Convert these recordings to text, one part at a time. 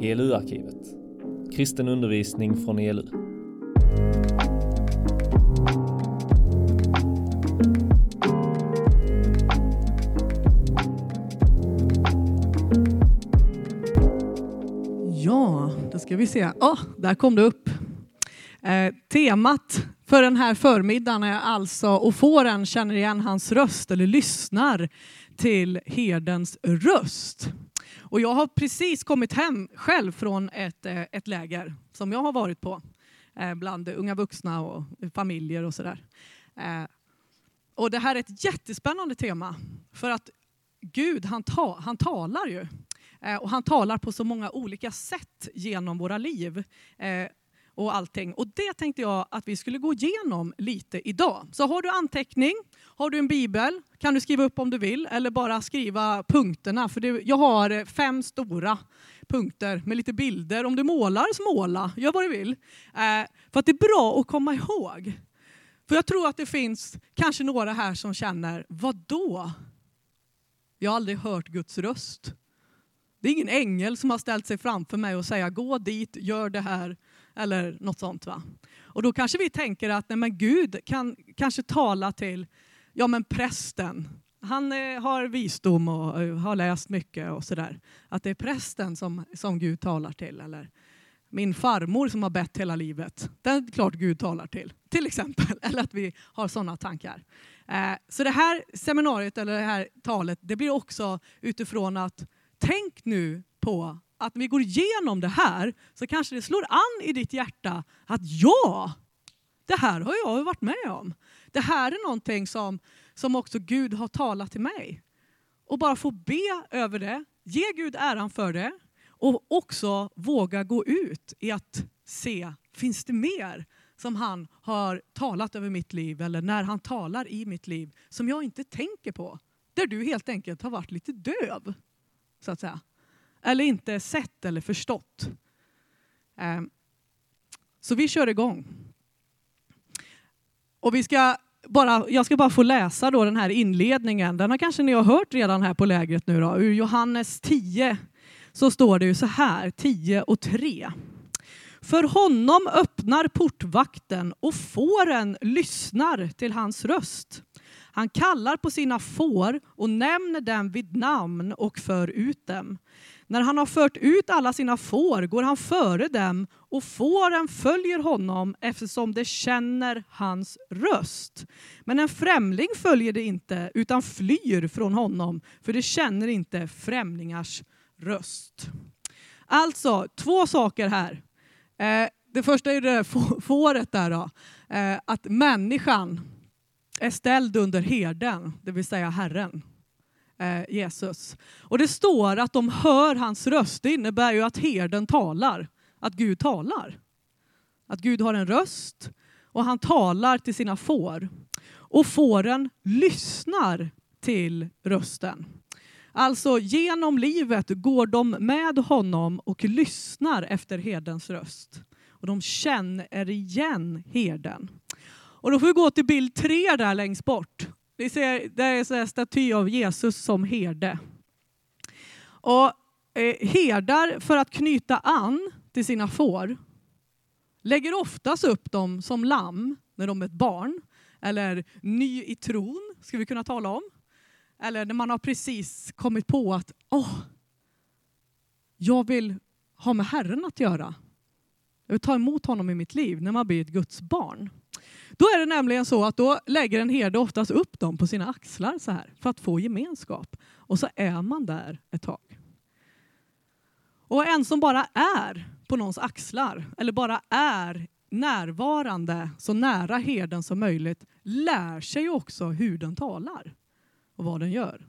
ELU-arkivet. Kristen undervisning från ELU. Ja, då ska vi se. Oh, där kom det upp. Eh, temat för den här förmiddagen är alltså och fåren känner igen hans röst eller lyssnar till herdens röst. Och jag har precis kommit hem själv från ett, eh, ett läger som jag har varit på eh, bland unga vuxna och familjer och sådär. Eh, och det här är ett jättespännande tema för att Gud han, ta, han talar ju. Och han talar på så många olika sätt genom våra liv. Och allting. Och det tänkte jag att vi skulle gå igenom lite idag. Så har du anteckning, har du en bibel, kan du skriva upp om du vill, eller bara skriva punkterna. För det, jag har eh, fem stora punkter med lite bilder. Om du målar, så måla. Gör vad du vill. Eh, för att det är bra att komma ihåg. För jag tror att det finns kanske några här som känner, vad då? Jag har aldrig hört Guds röst. Det är ingen ängel som har ställt sig framför mig och säger gå dit, gör det här eller något sånt. Va? Och då kanske vi tänker att nej, men Gud kan kanske tala till ja, men prästen. Han eh, har visdom och eh, har läst mycket och sådär. Att det är prästen som, som Gud talar till. Eller min farmor som har bett hela livet. Den är klart Gud talar till. Till exempel. Eller att vi har sådana tankar. Eh, så det här seminariet eller det här talet det blir också utifrån att tänk nu på att när vi går igenom det här så kanske det slår an i ditt hjärta att ja, det här har jag varit med om. Det här är någonting som, som också Gud har talat till mig. Och bara få be över det, ge Gud äran för det och också våga gå ut i att se, finns det mer som han har talat över mitt liv eller när han talar i mitt liv som jag inte tänker på. Där du helt enkelt har varit lite döv, så att säga eller inte sett eller förstått. Ehm, så vi kör igång. Och vi ska bara, jag ska bara få läsa då den här inledningen. Den har kanske ni har hört redan här på lägret nu. Då. Ur Johannes 10 så står det ju så här, 10 och 3. För honom öppnar portvakten och fåren lyssnar till hans röst. Han kallar på sina får och nämner dem vid namn och för ut dem. När han har fört ut alla sina får går han före dem och fåren följer honom eftersom de känner hans röst. Men en främling följer det inte utan flyr från honom för de känner inte främlingars röst. Alltså, två saker här. Eh, det första är det fåret där då. Eh, att människan är ställd under herden, det vill säga Herren. Eh, Jesus. Och det står att de hör hans röst. Det innebär ju att herden talar, att Gud talar. Att Gud har en röst och han talar till sina får. Och fåren lyssnar till rösten. Alltså genom livet går de med honom och lyssnar efter herdens röst. Och de känner igen herden. Och då får vi gå till bild tre där längst bort. Ni ser, det är en staty av Jesus som herde. Och eh, herdar, för att knyta an till sina får, lägger oftast upp dem som lamm när de är ett barn. Eller ny i tron, ska vi kunna tala om. Eller när man har precis kommit på att oh, jag vill ha med Herren att göra. Jag vill ta emot honom i mitt liv när man blir ett Guds barn. Då är det nämligen så att då lägger en herde oftast upp dem på sina axlar så här för att få gemenskap. Och så är man där ett tag. Och en som bara är på någons axlar eller bara är närvarande så nära herden som möjligt lär sig också hur den talar och vad den gör.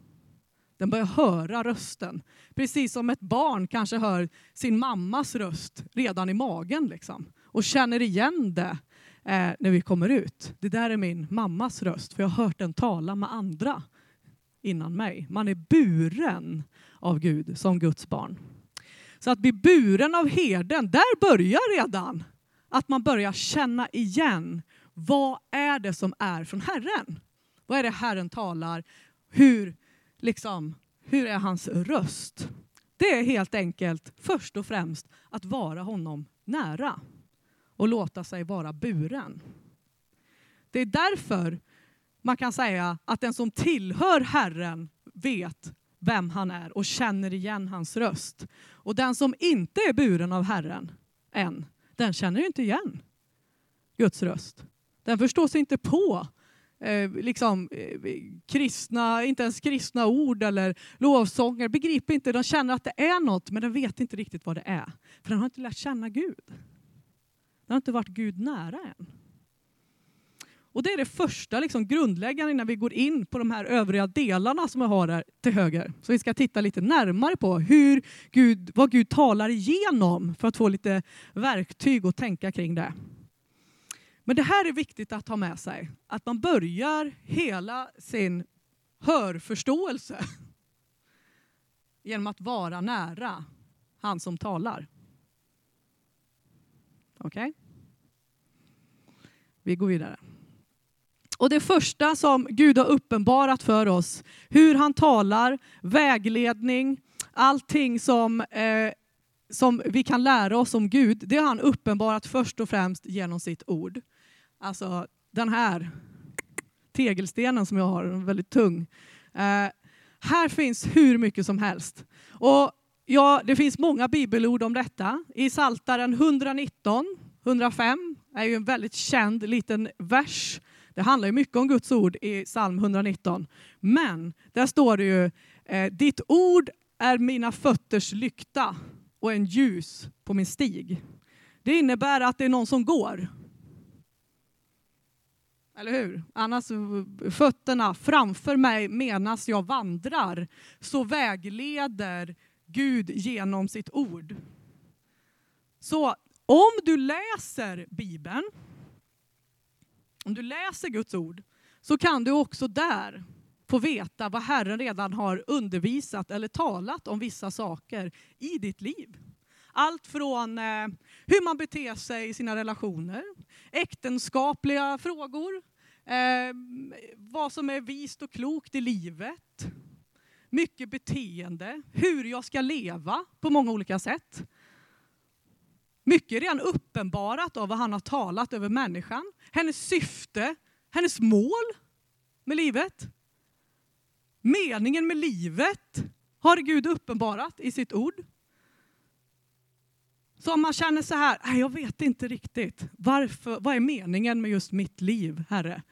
Den börjar höra rösten. Precis som ett barn kanske hör sin mammas röst redan i magen liksom, och känner igen det eh, när vi kommer ut. Det där är min mammas röst, för jag har hört den tala med andra innan mig. Man är buren av Gud som Guds barn. Så att bli buren av herden, där börjar redan att man börjar känna igen vad är det som är från Herren? Vad är det Herren talar? Hur, liksom, hur är hans röst? det är helt enkelt först och främst att vara honom nära och låta sig vara buren. Det är därför man kan säga att den som tillhör Herren vet vem han är och känner igen hans röst. Och den som inte är buren av Herren än, den känner ju inte igen Guds röst. Den förstår sig inte på eh, liksom, eh, kristna, inte ens kristna ord eller lovsånger. Begriper inte, de känner att det är något men de vet inte riktigt vad det är. För den har inte lärt känna Gud. Det har inte varit Gud nära än. Och det är det första liksom, grundläggande när vi går in på de här övriga delarna som jag har där till höger. Så vi ska titta lite närmare på hur Gud, vad Gud talar igenom för att få lite verktyg att tänka kring det. Men det här är viktigt att ha med sig. Att man börjar hela sin hörförståelse genom att vara nära han som talar. Okej? Okay? Vi går vidare. Och det första som Gud har uppenbarat för oss, hur han talar, vägledning, allting som, eh, som vi kan lära oss om Gud, det har han uppenbarat först och främst genom sitt ord. Alltså den här tegelstenen som jag har, den är väldigt tung. Eh, här finns hur mycket som helst. Och ja, det finns många bibelord om detta. I Saltaren 119, 105 är ju en väldigt känd liten vers det handlar ju mycket om Guds ord i psalm 119. Men där står det ju, eh, ditt ord är mina fötters lykta och en ljus på min stig. Det innebär att det är någon som går. Eller hur? Annars eh, fötterna framför mig menas jag vandrar så vägleder Gud genom sitt ord. Så om du läser Bibeln om du läser Guds ord så kan du också där få veta vad Herren redan har undervisat eller talat om vissa saker i ditt liv. Allt från eh, hur man beter sig i sina relationer, äktenskapliga frågor, eh, vad som är vist och klokt i livet, mycket beteende, hur jag ska leva på många olika sätt. Mycket är redan uppenbarat av vad han har talat över människan. Hennes syfte, hennes mål med livet. Meningen med livet har Gud uppenbarat i sitt ord. Så om man känner så här, nej jag vet inte riktigt, varför, vad är meningen med just mitt liv, Herre?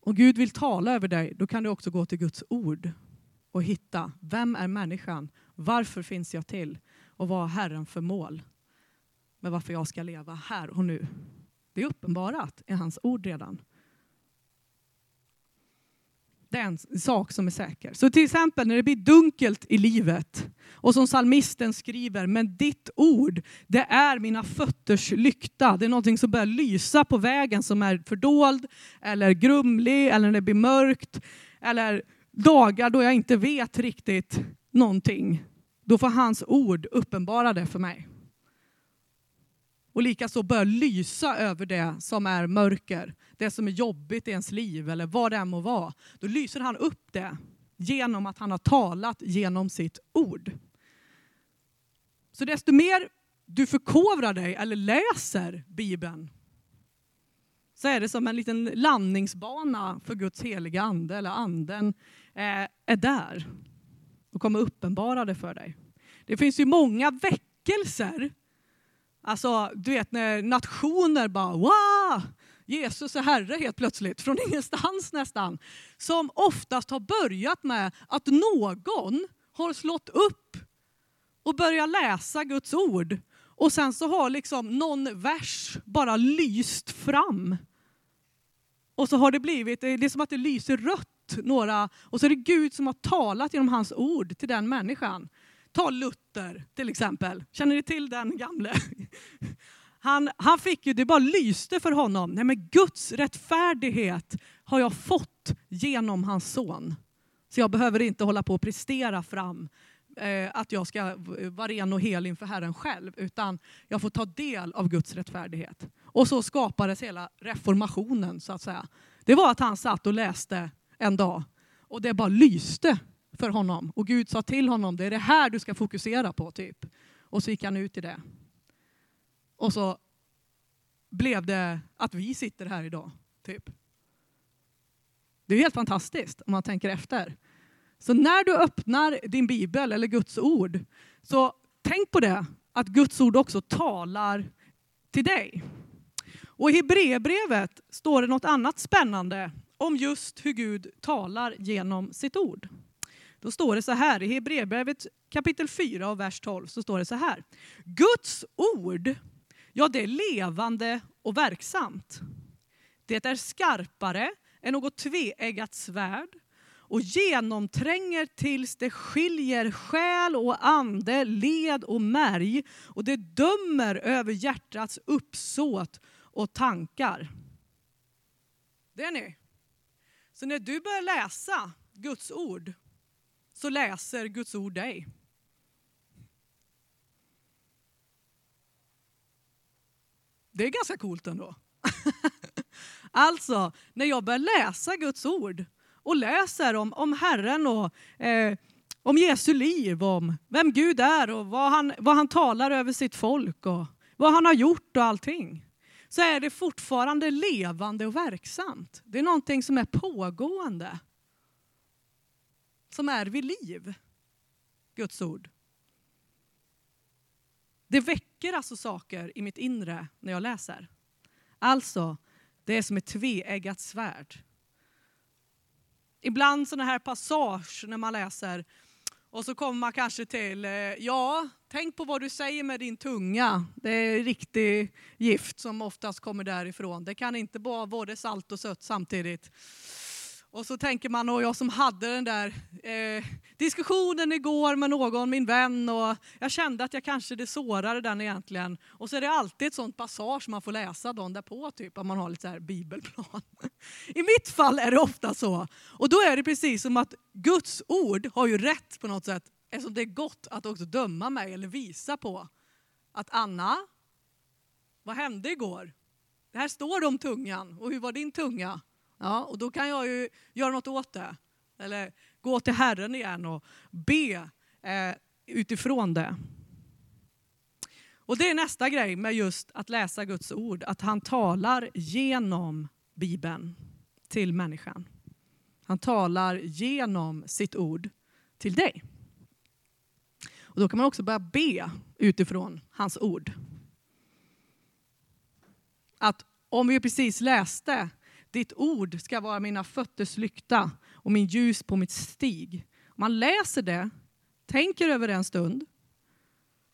Och Gud vill tala över dig, då kan du också gå till Guds ord och hitta, vem är människan? Varför finns jag till? Och vad har Herren för mål? Med varför jag ska leva här och nu. Det är uppenbarat i hans ord redan. Det är en sak som är säker. Så till exempel när det blir dunkelt i livet och som salmisten skriver, men ditt ord, det är mina fötters lykta. Det är någonting som börjar lysa på vägen som är fördold eller grumlig eller när det blir mörkt eller dagar då jag inte vet riktigt någonting. Då får hans ord uppenbara det för mig och likaså börjar lysa över det som är mörker, det som är jobbigt i ens liv eller vad det än må vara. Då lyser han upp det genom att han har talat genom sitt ord. Så desto mer du förkovrar dig eller läser Bibeln så är det som en liten landningsbana för Guds heliga ande, eller anden eh, är där och kommer uppenbara det för dig. Det finns ju många väckelser Alltså, du vet när nationer bara wow, Jesus är Herre helt plötsligt, från ingenstans nästan. Som oftast har börjat med att någon har slått upp och börjat läsa Guds ord. Och sen så har liksom någon vers bara lyst fram. Och så har det blivit, det är som att det lyser rött några, och så är det Gud som har talat genom hans ord till den människan. Ta Luther till exempel. Känner ni till den gamle? Han, han fick ju, det bara lyste för honom. Nej men Guds rättfärdighet har jag fått genom hans son. Så jag behöver inte hålla på och prestera fram eh, att jag ska vara ren och hel inför Herren själv. Utan jag får ta del av Guds rättfärdighet. Och så skapades hela reformationen så att säga. Det var att han satt och läste en dag och det bara lyste för honom. Och Gud sa till honom, det är det här du ska fokusera på. typ. Och så gick han ut i det. Och så blev det att vi sitter här idag. typ. Det är helt fantastiskt om man tänker efter. Så när du öppnar din bibel eller Guds ord, så tänk på det, att Guds ord också talar till dig. Och i Hebreerbrevet står det något annat spännande om just hur Gud talar genom sitt ord. Då står det så här, i Hebreerbrevet kapitel 4 och vers 12 så står det så här. Guds ord, ja det är levande och verksamt. Det är skarpare än något tveeggat svärd och genomtränger tills det skiljer själ och ande, led och märg och det dömer över hjärtats uppsåt och tankar. Det är ni. Så när du börjar läsa Guds ord så läser Guds ord dig. Det är ganska coolt ändå. alltså, när jag börjar läsa Guds ord och läser om, om Herren och eh, om Jesu liv, om vem Gud är och vad han, vad han talar över sitt folk och vad han har gjort och allting. Så är det fortfarande levande och verksamt. Det är någonting som är pågående. Som är vid liv. Guds ord. Det väcker alltså saker i mitt inre när jag läser. Alltså, det är som ett tveeggat svärd. Ibland sådana här passage när man läser och så kommer man kanske till, eh, ja, tänk på vad du säger med din tunga. Det är riktig gift som oftast kommer därifrån. Det kan inte vara både salt och sött samtidigt. Och så tänker man, och jag som hade den där eh, diskussionen igår med någon, min vän, och jag kände att jag kanske det sårade den egentligen. Och så är det alltid ett sånt passage man får läsa dagen därpå, typ, om man har lite så här bibelplan. I mitt fall är det ofta så. Och då är det precis som att Guds ord har ju rätt på något sätt, eftersom det är gott att också döma mig eller visa på att Anna, vad hände igår? Det här står det om tungan, och hur var din tunga? Ja, och då kan jag ju göra något åt det. Eller gå till Herren igen och be eh, utifrån det. Och det är nästa grej med just att läsa Guds ord, att han talar genom Bibeln till människan. Han talar genom sitt ord till dig. Och då kan man också börja be utifrån hans ord. Att om vi precis läste ditt ord ska vara mina fötters lykta och min ljus på mitt stig. Om man läser det, tänker över det en stund,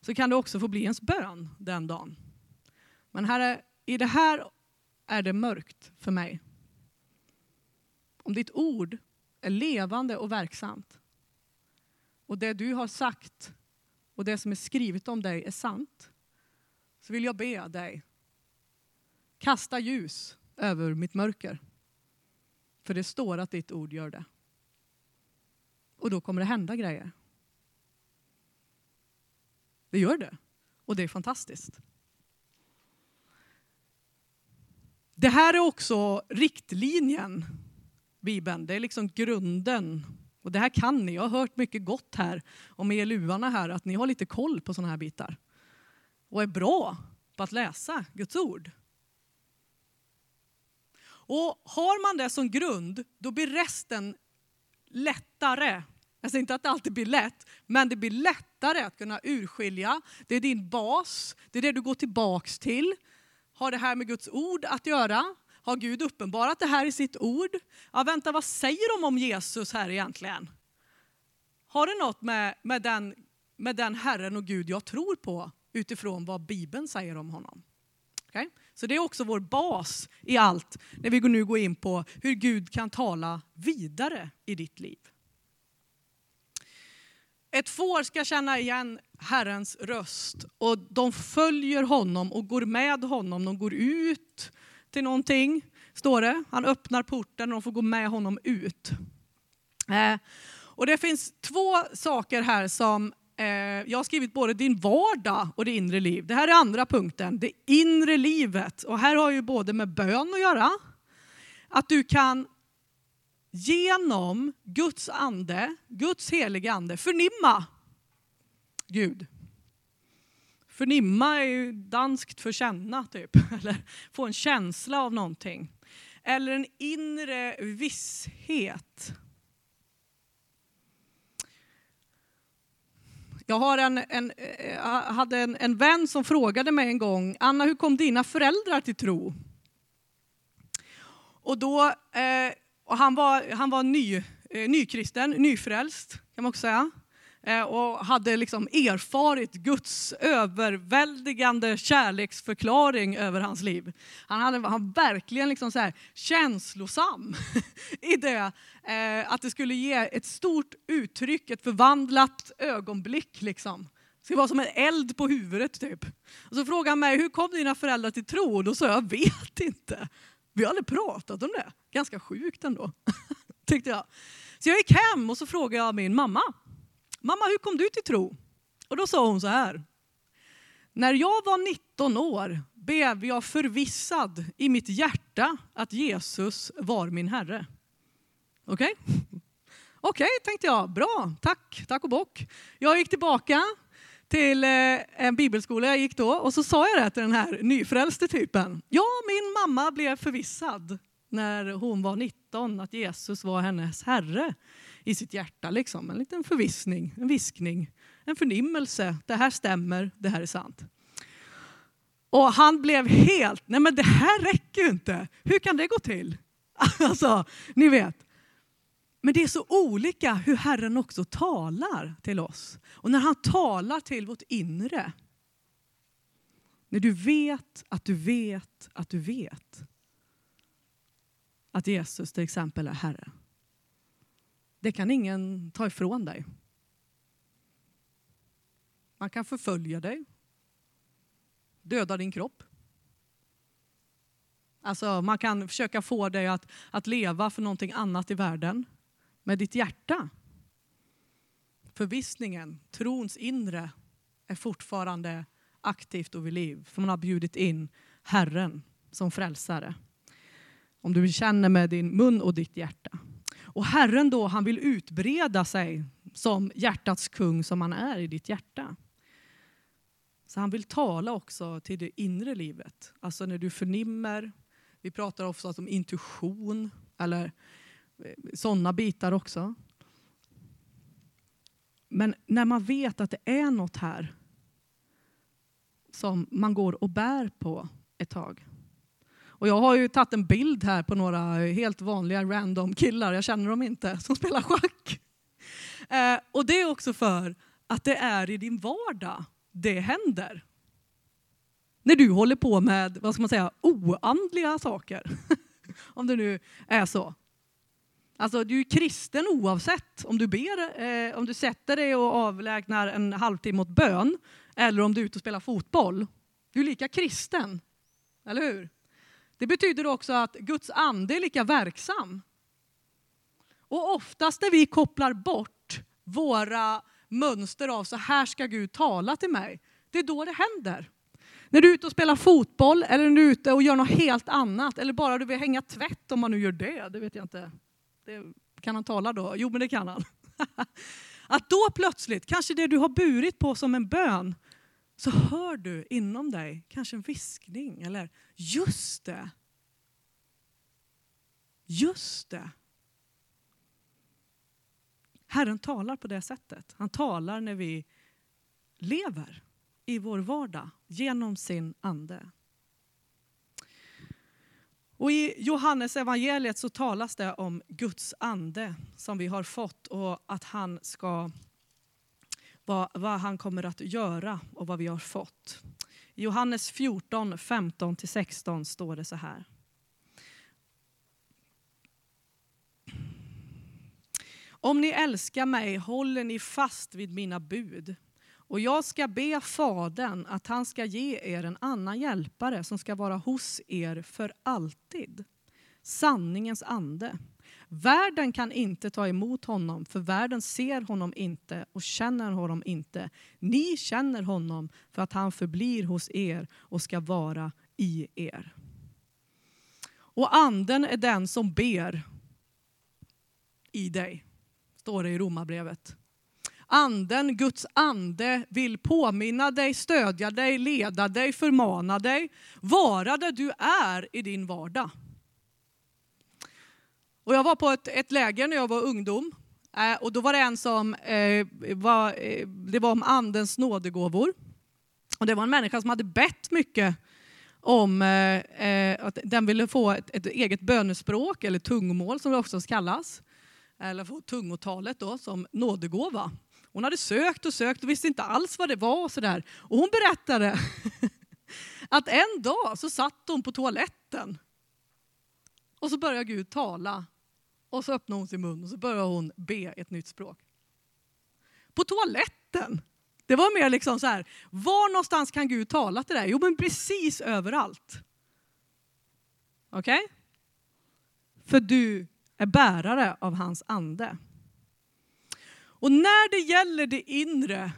så kan det också få bli ens bön den dagen. Men här är, i det här är det mörkt för mig. Om ditt ord är levande och verksamt och det du har sagt och det som är skrivet om dig är sant, så vill jag be dig kasta ljus över mitt mörker. För det står att ditt ord gör det. Och då kommer det hända grejer. Det gör det. Och det är fantastiskt. Det här är också riktlinjen, Bibeln. Det är liksom grunden. Och det här kan ni. Jag har hört mycket gott här om ELU-arna här, att ni har lite koll på sådana här bitar. Och är bra på att läsa Guds ord. Och har man det som grund, då blir resten lättare. Jag säger inte att det alltid blir lätt, men det blir lättare att kunna urskilja. Det är din bas, det är det du går tillbaks till. Har det här med Guds ord att göra? Har Gud uppenbarat det här i sitt ord? Ja, vänta, vad säger de om Jesus här egentligen? Har det något med, med, den, med den Herren och Gud jag tror på utifrån vad Bibeln säger om honom? Okay? Så det är också vår bas i allt när vi nu går in på hur Gud kan tala vidare i ditt liv. Ett får ska känna igen Herrens röst och de följer honom och går med honom. De går ut till någonting, står det. Han öppnar porten och de får gå med honom ut. Eh, och det finns två saker här som Eh, jag har skrivit både din vardag och det inre liv. Det här är andra punkten, det inre livet. Och här har ju både med bön att göra, att du kan genom Guds ande, Guds heliga ande, förnimma Gud. Förnimma är ju danskt för känna, typ. Eller få en känsla av någonting. Eller en inre visshet. Jag har en, en, eh, hade en, en vän som frågade mig en gång, Anna hur kom dina föräldrar till tro? Och då, eh, och han var, han var ny, eh, nykristen, nyfrälst kan man också säga. Eh, och hade liksom erfarit Guds överväldigande kärleksförklaring över hans liv. Han, hade, han var verkligen liksom så här känslosam i det, eh, att det skulle ge ett stort uttryck, ett förvandlat ögonblick. Liksom. Det skulle vara som en eld på huvudet typ. Och så frågade han mig, hur kom dina föräldrar till tro? Och då sa jag, jag vet inte. Vi har aldrig pratat om det. Ganska sjukt ändå, tyckte jag. Så jag gick hem och så frågade jag min mamma, mamma hur kom du till tro? Och då sa hon så här. När jag var 19 år blev jag förvissad i mitt hjärta att Jesus var min Herre. Okej? Okay? Okej, okay, tänkte jag. Bra, tack, tack och bock. Jag gick tillbaka till eh, en bibelskola jag gick då och så sa jag det till den här nyfrälste typen. Ja, min mamma blev förvissad när hon var 19 att Jesus var hennes Herre i sitt hjärta. Liksom. En liten förvissning, en viskning, en förnimmelse. Det här stämmer, det här är sant. Och han blev helt, nej men det här räcker ju inte. Hur kan det gå till? Alltså, ni vet. Men det är så olika hur Herren också talar till oss. Och när han talar till vårt inre. När du vet att du vet att du vet att Jesus till exempel är Herre. Det kan ingen ta ifrån dig. Man kan förfölja dig, döda din kropp. Alltså, man kan försöka få dig att, att leva för någonting annat i världen med ditt hjärta. Förvissningen, trons inre, är fortfarande aktivt och vid liv. För man har bjudit in Herren som frälsare. Om du känner med din mun och ditt hjärta. Och Herren då, han vill utbreda sig som hjärtats kung som han är i ditt hjärta. Så han vill tala också till det inre livet. Alltså när du förnimmer, vi pratar ofta om intuition eller eh, sådana bitar också. Men när man vet att det är något här som man går och bär på ett tag. Och jag har ju tagit en bild här på några helt vanliga random killar, jag känner dem inte, som spelar schack. Eh, och det är också för att det är i din vardag det händer. När du håller på med, vad ska man säga, oandliga saker. om det nu är så. Alltså du är kristen oavsett om du ber, eh, om du sätter dig och avlägnar en halvtimme åt bön eller om du är ute och spelar fotboll. Du är lika kristen, eller hur? Det betyder också att Guds ande är lika verksam. Och oftast när vi kopplar bort våra mönster av så här ska Gud tala till mig, det är då det händer. När du är ute och spelar fotboll eller när du är ute och gör något helt annat eller bara du vill hänga tvätt om man nu gör det, det vet jag inte. Det, kan han tala då? Jo men det kan han. Att då plötsligt, kanske det du har burit på som en bön, så hör du inom dig kanske en viskning eller just det. Just det. Herren talar på det sättet. Han talar när vi lever i vår vardag genom sin ande. Och I Johannes evangeliet så talas det om Guds ande som vi har fått och att han ska vad, vad han kommer att göra och vad vi har fått. I Johannes 14, 15-16 står det så här. Om ni älskar mig håller ni fast vid mina bud. Och jag ska be Fadern att han ska ge er en annan hjälpare som ska vara hos er för alltid. Sanningens ande Världen kan inte ta emot honom, för världen ser honom inte och känner honom inte. Ni känner honom för att han förblir hos er och ska vara i er. Och anden är den som ber i dig, står det i Romarbrevet. Anden, Guds ande, vill påminna dig, stödja dig, leda dig, förmana dig, vara där du är i din vardag. Och jag var på ett, ett läger när jag var ungdom. Eh, och då var det en som, eh, var, eh, det var om andens nådegåvor. Och det var en människa som hade bett mycket om eh, eh att den ville få ett, ett, eget bönespråk, eller tungomål som det också kallas. Eller få tungotalet då som nådegåva. Hon hade sökt och sökt och visste inte alls vad det var. Och, så där. och hon berättade att en dag så satt hon på toaletten och så började Gud tala. Och så öppnade hon sin mun och så började hon be ett nytt språk. På toaletten! Det var mer liksom så här, var någonstans kan Gud tala till dig? Jo, men precis överallt. Okej? Okay? För du är bärare av hans ande. Och när det gäller det inre,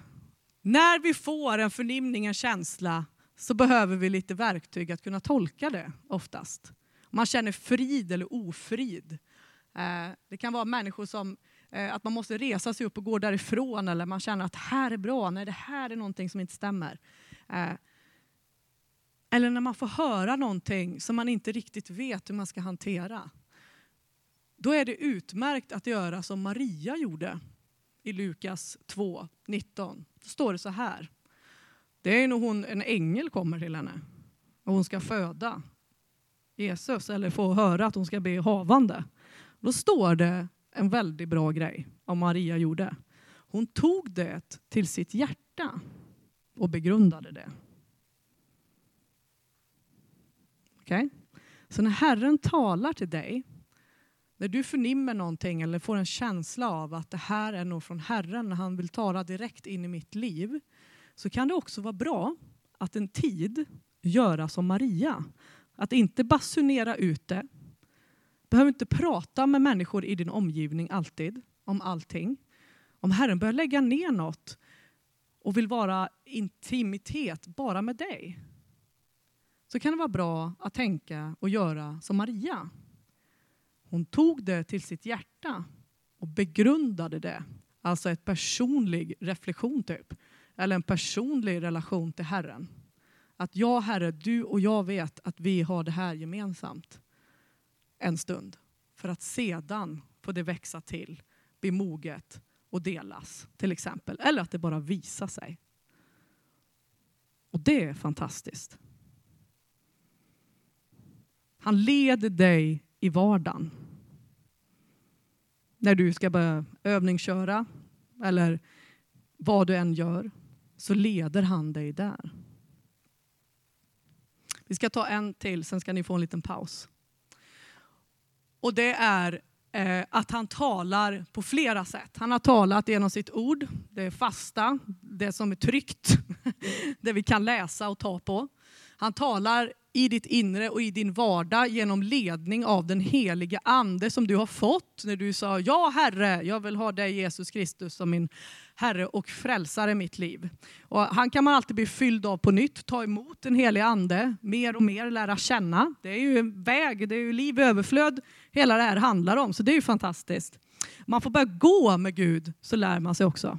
när vi får en förnimning, en känsla, så behöver vi lite verktyg att kunna tolka det oftast. Man känner frid eller ofrid. Eh, det kan vara människor som eh, att man måste resa sig upp och gå därifrån eller man känner att det här är bra, nej det här är någonting som inte stämmer. Eh, eller när man får höra någonting som man inte riktigt vet hur man ska hantera. Då är det utmärkt att göra som Maria gjorde i Lukas 2, 19. Då står det så här. Det är när hon, en ängel kommer till henne och hon ska föda Jesus eller få höra att hon ska bli havande. Då står det en väldigt bra grej om Maria gjorde. Hon tog det till sitt hjärta och begrundade det. Okej? Okay? Så när Herren talar till dig när du förnimmer någonting eller får en känsla av att det här är nog från Herren, när han vill tala direkt in i mitt liv, så kan det också vara bra att en tid göra som Maria. Att inte basunera ut det. Behöver inte prata med människor i din omgivning alltid om allting. Om Herren börjar lägga ner något och vill vara intimitet bara med dig, så kan det vara bra att tänka och göra som Maria. Hon tog det till sitt hjärta och begrundade det. Alltså ett personlig reflektion typ. Eller en personlig relation till Herren. Att jag Herre, du och jag vet att vi har det här gemensamt en stund. För att sedan få det växa till, bli moget och delas till exempel. Eller att det bara visar sig. Och det är fantastiskt. Han leder dig i vardagen. När du ska börja övningsköra eller vad du än gör så leder han dig där. Vi ska ta en till, sen ska ni få en liten paus. Och det är eh, att han talar på flera sätt. Han har talat genom sitt ord, det fasta, det som är tryckt, det vi kan läsa och ta på. Han talar i ditt inre och i din vardag genom ledning av den heliga ande som du har fått när du sa ja Herre, jag vill ha dig Jesus Kristus som min Herre och frälsare i mitt liv. Och han kan man alltid bli fylld av på nytt, ta emot den helige ande, mer och mer lära känna. Det är ju en väg, det är ju liv i överflöd hela det här handlar om, så det är ju fantastiskt. Man får börja gå med Gud så lär man sig också.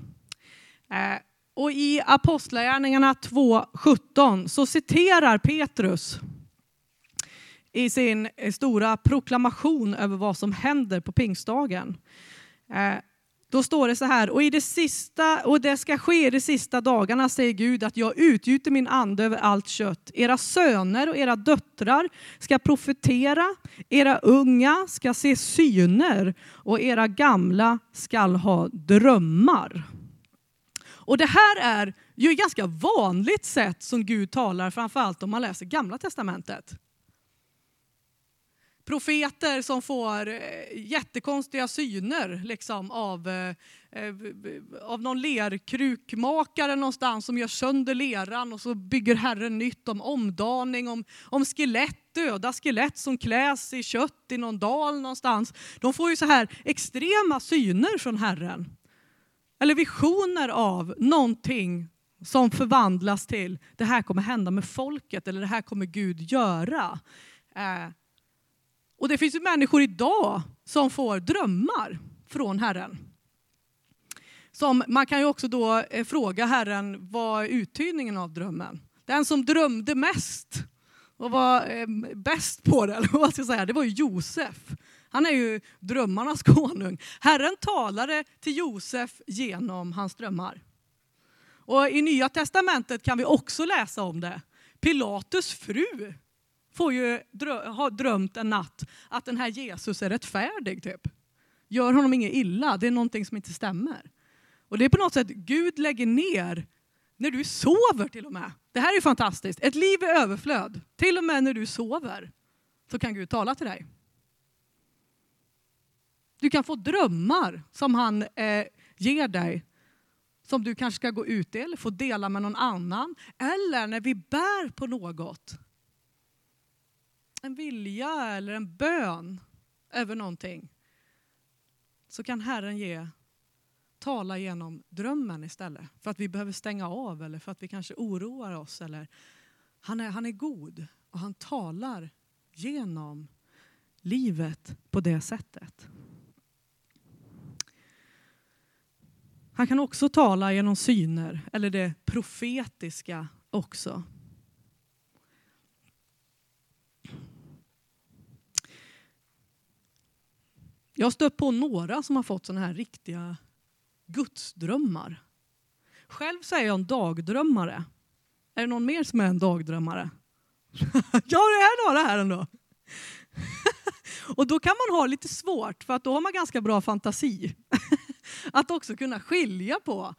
Eh, och i Apostlagärningarna 2.17 så citerar Petrus i sin stora proklamation över vad som händer på pingstdagen. Eh, då står det så här, och, i det sista, och det ska ske i de sista dagarna, säger Gud, att jag utgjuter min ande över allt kött. Era söner och era döttrar ska profetera, era unga ska se syner och era gamla ska ha drömmar. Och det här är ju ett ganska vanligt sätt som Gud talar, framförallt om man läser Gamla Testamentet. Profeter som får eh, jättekonstiga syner liksom, av, eh, eh, av någon lerkrukmakare någonstans som gör sönder leran och så bygger Herren nytt om omdaning, om, om skelett, döda skelett som kläs i kött i någon dal någonstans. De får ju så här extrema syner från Herren. Eller visioner av någonting som förvandlas till det här kommer hända med folket eller det här kommer Gud göra. Eh, och det finns ju människor idag som får drömmar från Herren. Som, man kan ju också då eh, fråga Herren, vad är uttydningen av drömmen? Den som drömde mest och var eh, bäst på det, eller vad ska jag säga, det var ju Josef. Han är ju drömmarnas konung. Herren talade till Josef genom hans drömmar. Och I Nya Testamentet kan vi också läsa om det. Pilatus fru får ju drö ha drömt en natt att den här Jesus är rättfärdig. Typ. Gör honom inget illa, det är någonting som inte stämmer. Och det är på något sätt Gud lägger ner när du sover till och med. Det här är fantastiskt. Ett liv i överflöd. Till och med när du sover så kan Gud tala till dig. Du kan få drömmar som han eh, ger dig som du kanske ska gå ut i eller få dela med någon annan. Eller när vi bär på något. En vilja eller en bön över någonting. Så kan Herren ge, tala genom drömmen istället. För att vi behöver stänga av eller för att vi kanske oroar oss. Eller, han, är, han är god och han talar genom livet på det sättet. Han kan också tala genom syner, eller det profetiska också. Jag har stött på några som har fått sådana här riktiga gudsdrömmar. Själv så är jag en dagdrömmare. Är det någon mer som är en dagdrömmare? ja, det är några här ändå. Och då kan man ha lite svårt, för att då har man ganska bra fantasi. Att också kunna skilja på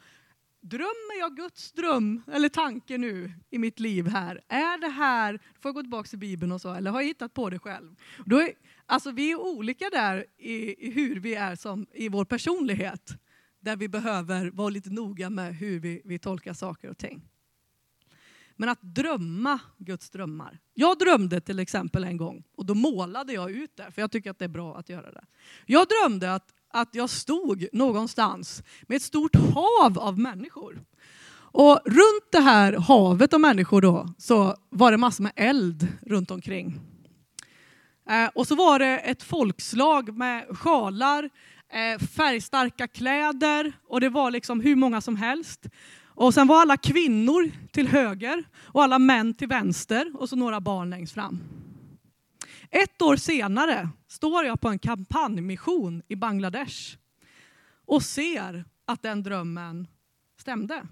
Drömmer jag Guds dröm eller tanke nu i mitt liv här? Är det här, får jag gå tillbaka till Bibeln och så, eller har jag hittat på det själv? Då är, alltså vi är olika där i, i hur vi är som, i vår personlighet. Där vi behöver vara lite noga med hur vi, vi tolkar saker och ting. Men att drömma Guds drömmar. Jag drömde till exempel en gång och då målade jag ut det, för jag tycker att det är bra att göra det. Jag drömde att att jag stod någonstans med ett stort hav av människor. Och runt det här havet av människor då, så var det massor med eld runt omkring. Eh, och så var det ett folkslag med sjalar, eh, färgstarka kläder och det var liksom hur många som helst. Och sen var alla kvinnor till höger och alla män till vänster och så några barn längst fram. Ett år senare står jag på en kampanjmission i Bangladesh och ser att den drömmen stämde.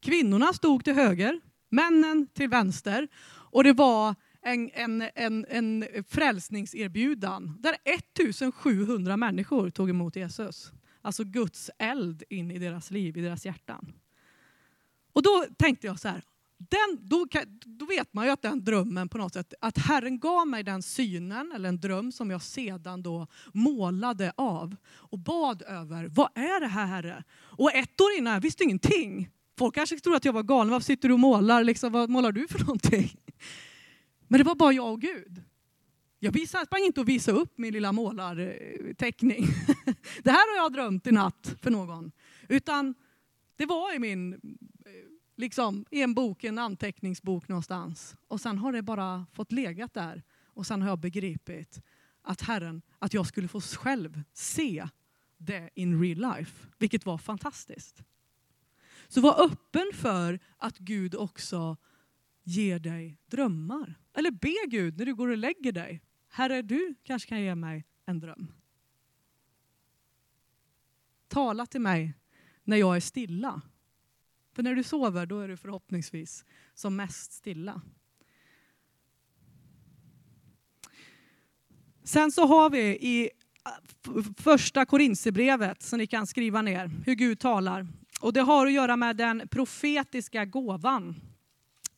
Kvinnorna stod till höger, männen till vänster och det var en, en, en, en frälsningserbjudan där 1700 människor tog emot Jesus. Alltså Guds eld in i deras liv, i deras hjärtan. Och då tänkte jag så här, den, då, då, vet man ju att den drömmen på något sätt, att Herren gav mig den synen, eller en dröm som jag sedan då målade av och bad över. Vad är det här Herre? Och ett år innan jag visste ingenting. Folk kanske trodde att jag var galen. Varför sitter du och målar? Liksom, vad målar du för någonting? Men det var bara jag och Gud. Jag sprang inte och visade upp min lilla målarteckning. Det här har jag drömt i natt för någon. Utan det var i min liksom, i en bok, en anteckningsbok någonstans. Och sen har det bara fått legat där. Och sen har jag begripit att Herren, att jag skulle få själv se det in real life. Vilket var fantastiskt. Så var öppen för att Gud också ger dig drömmar. Eller be Gud när du går och lägger dig. Herre, du kanske kan ge mig en dröm. Tala till mig när jag är stilla. För när du sover då är du förhoppningsvis som mest stilla. Sen så har vi i äh, första Korinthierbrevet som ni kan skriva ner hur Gud talar. Och det har att göra med den profetiska gåvan.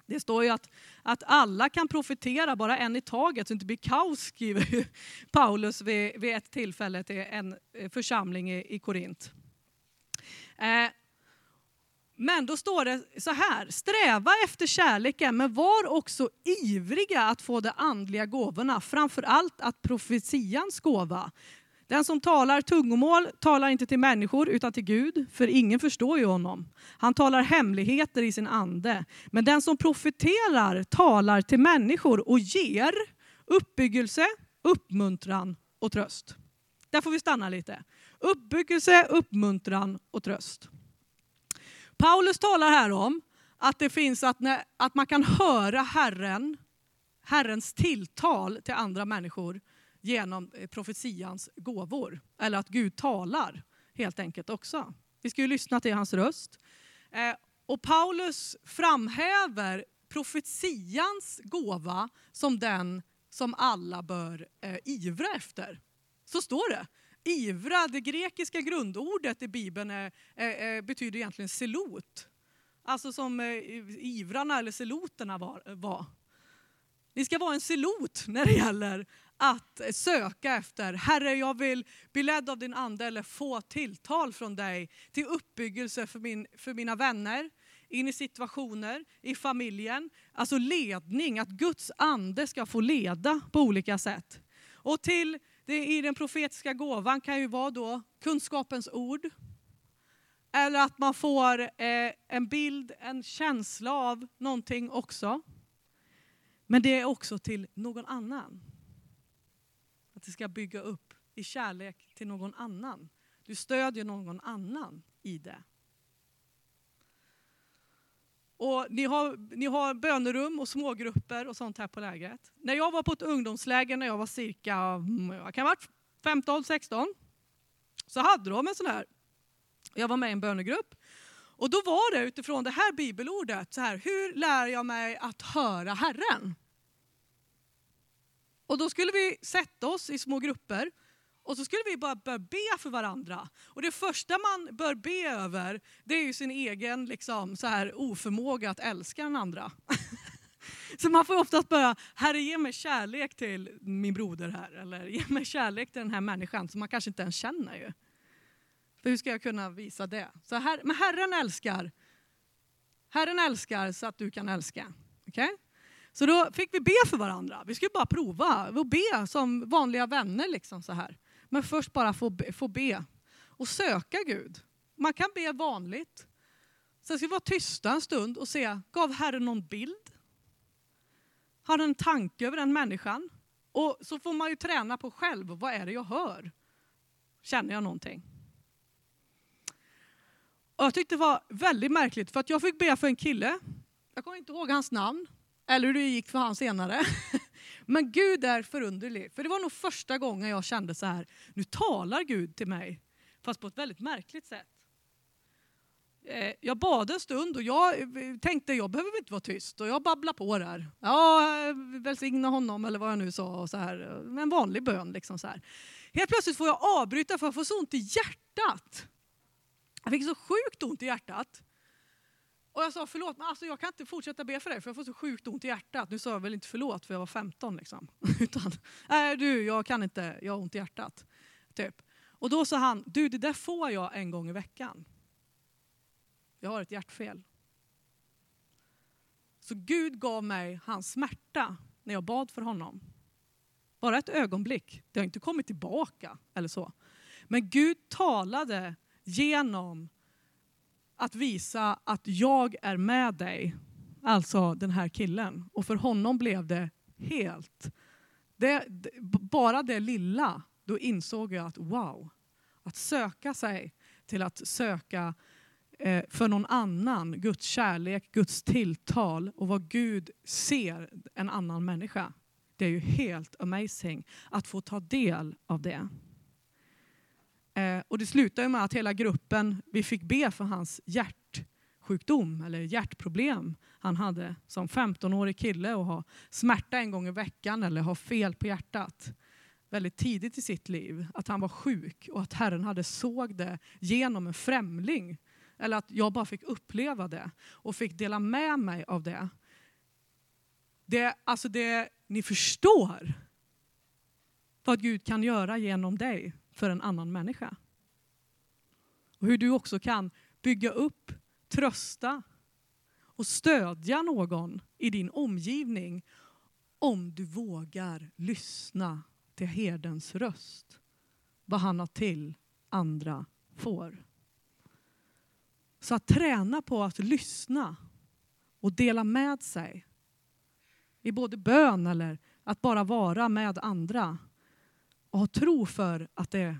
Det står ju att, att alla kan profetera, bara en i taget, så det inte blir kaos, skriver Paulus vid, vid ett tillfälle till en eh, församling i, i Korint. Eh, men då står det så här, sträva efter kärleken men var också ivriga att få de andliga gåvorna, framför allt att profetians gåva. Den som talar tungomål talar inte till människor utan till Gud, för ingen förstår ju honom. Han talar hemligheter i sin ande. Men den som profeterar talar till människor och ger uppbyggelse, uppmuntran och tröst. Där får vi stanna lite. Uppbyggelse, uppmuntran och tröst. Paulus talar här om att det finns att, när, att man kan höra Herren, Herrens tilltal till andra människor genom eh, profetians gåvor. Eller att Gud talar helt enkelt också. Vi ska ju lyssna till hans röst. Eh, och Paulus framhäver profetians gåva som den som alla bör eh, ivra efter. Så står det. Ivra, det grekiska grundordet i Bibeln är, är, betyder egentligen selot. Alltså som eh, ivrarna eller seloterna var, var. Ni ska vara en selot när det gäller att söka efter, Herre jag vill bli ledd av din ande eller få tilltal från dig till uppbyggelse för, min, för mina vänner, in i situationer, i familjen. Alltså ledning, att Guds ande ska få leda på olika sätt. Och till det i den profetiska gåvan kan ju vara då kunskapens ord. Eller att man får eh, en bild, en känsla av någonting också. Men det är också till någon annan. Att det ska bygga upp i kärlek till någon annan. Du stödjer någon annan i det. Och ni, har, ni har bönerum och smågrupper och sånt här på lägret. När jag var på ett ungdomsläger när jag var cirka mm, jag kan 15-16 så hade de en sån här, jag var med i en bönegrupp. Och då var det utifrån det här bibelordet, så här, hur lär jag mig att höra Herren? Och då skulle vi sätta oss i små grupper och så skulle vi bara börja be för varandra. Och det första man bör be över, det är ju sin egen liksom, så här, oförmåga att älska den andra. så man får oftast börja, Herre ge mig kärlek till min broder här, eller ge mig kärlek till den här människan som man kanske inte ens känner ju. För hur ska jag kunna visa det? Så här, men Herren älskar. Herren älskar så att du kan älska. Okay? Så då fick vi be för varandra. Vi skulle bara prova och be som vanliga vänner. Liksom så här. Men först bara få be, få be och söka Gud. Man kan be vanligt. Sen ska vi vara tysta en stund och se, gav Herren någon bild? Har han en tanke över den människan? Och så får man ju träna på själv, vad är det jag hör? Känner jag någonting? Och jag tyckte det var väldigt märkligt, för att jag fick be för en kille. Jag kommer inte ihåg hans namn, eller hur det gick för han senare. Men Gud är förunderlig. För det var nog första gången jag kände så här, nu talar Gud till mig. Fast på ett väldigt märkligt sätt. Eh, jag bad en stund och jag eh, tänkte jag behöver inte vara tyst och jag babblade på där. Ja, eh, välsigna honom eller vad jag nu sa. Och så här. En vanlig bön. Liksom så här. Helt plötsligt får jag avbryta för jag får så ont i hjärtat. Jag fick så sjukt ont i hjärtat. Och jag sa förlåt, men alltså jag kan inte fortsätta be för dig för jag får så sjukt ont i hjärtat. Nu sa jag väl inte förlåt för jag var 15 liksom. Utan, nej du, jag kan inte, jag har ont i hjärtat. Typ. Och då sa han, du det där får jag en gång i veckan. Jag har ett hjärtfel. Så Gud gav mig hans smärta när jag bad för honom. Bara ett ögonblick, det har inte kommit tillbaka eller så. Men Gud talade genom att visa att jag är med dig. Alltså den här killen. Och för honom blev det helt... Det, bara det lilla, då insåg jag att wow, att söka sig till att söka eh, för någon annan, Guds kärlek, Guds tilltal och vad Gud ser en annan människa. Det är ju helt amazing att få ta del av det. Eh, och det slutade med att hela gruppen, vi fick be för hans hjärtsjukdom eller hjärtproblem han hade som 15-årig kille och ha smärta en gång i veckan eller ha fel på hjärtat väldigt tidigt i sitt liv. Att han var sjuk och att Herren hade såg det genom en främling. Eller att jag bara fick uppleva det och fick dela med mig av det. Det, alltså det ni förstår vad Gud kan göra genom dig för en annan människa. Och hur du också kan bygga upp, trösta och stödja någon i din omgivning om du vågar lyssna till herdens röst. Vad han har till andra får. Så att träna på att lyssna och dela med sig i både bön eller att bara vara med andra och ha tro för att det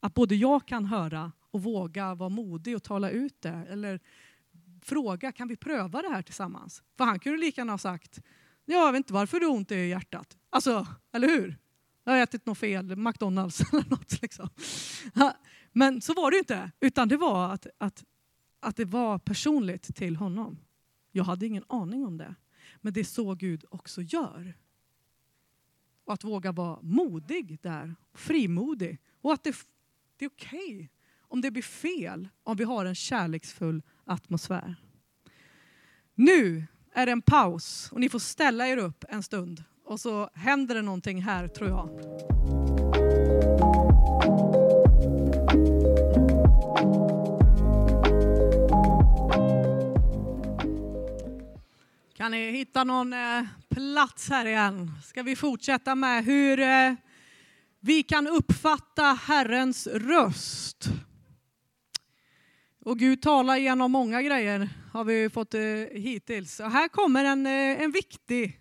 Att både jag kan höra och våga vara modig och tala ut det. Eller fråga, kan vi pröva det här tillsammans? För han kunde lika gärna ha sagt, jag vet inte varför du har ont i hjärtat. Alltså, eller hur? Jag har ätit något fel, McDonalds eller något. Liksom. Men så var det inte, utan det var att, att, att det var personligt till honom. Jag hade ingen aning om det. Men det är så Gud också gör. Och att våga vara modig där, frimodig. Och att det, det är okej okay om det blir fel, om vi har en kärleksfull atmosfär. Nu är det en paus och ni får ställa er upp en stund och så händer det någonting här tror jag. Kan ni hitta någon eh, plats här igen? Ska vi fortsätta med hur eh, vi kan uppfatta Herrens röst. Och Gud talar genom många grejer har vi fått eh, hittills. Och här kommer en, en viktig.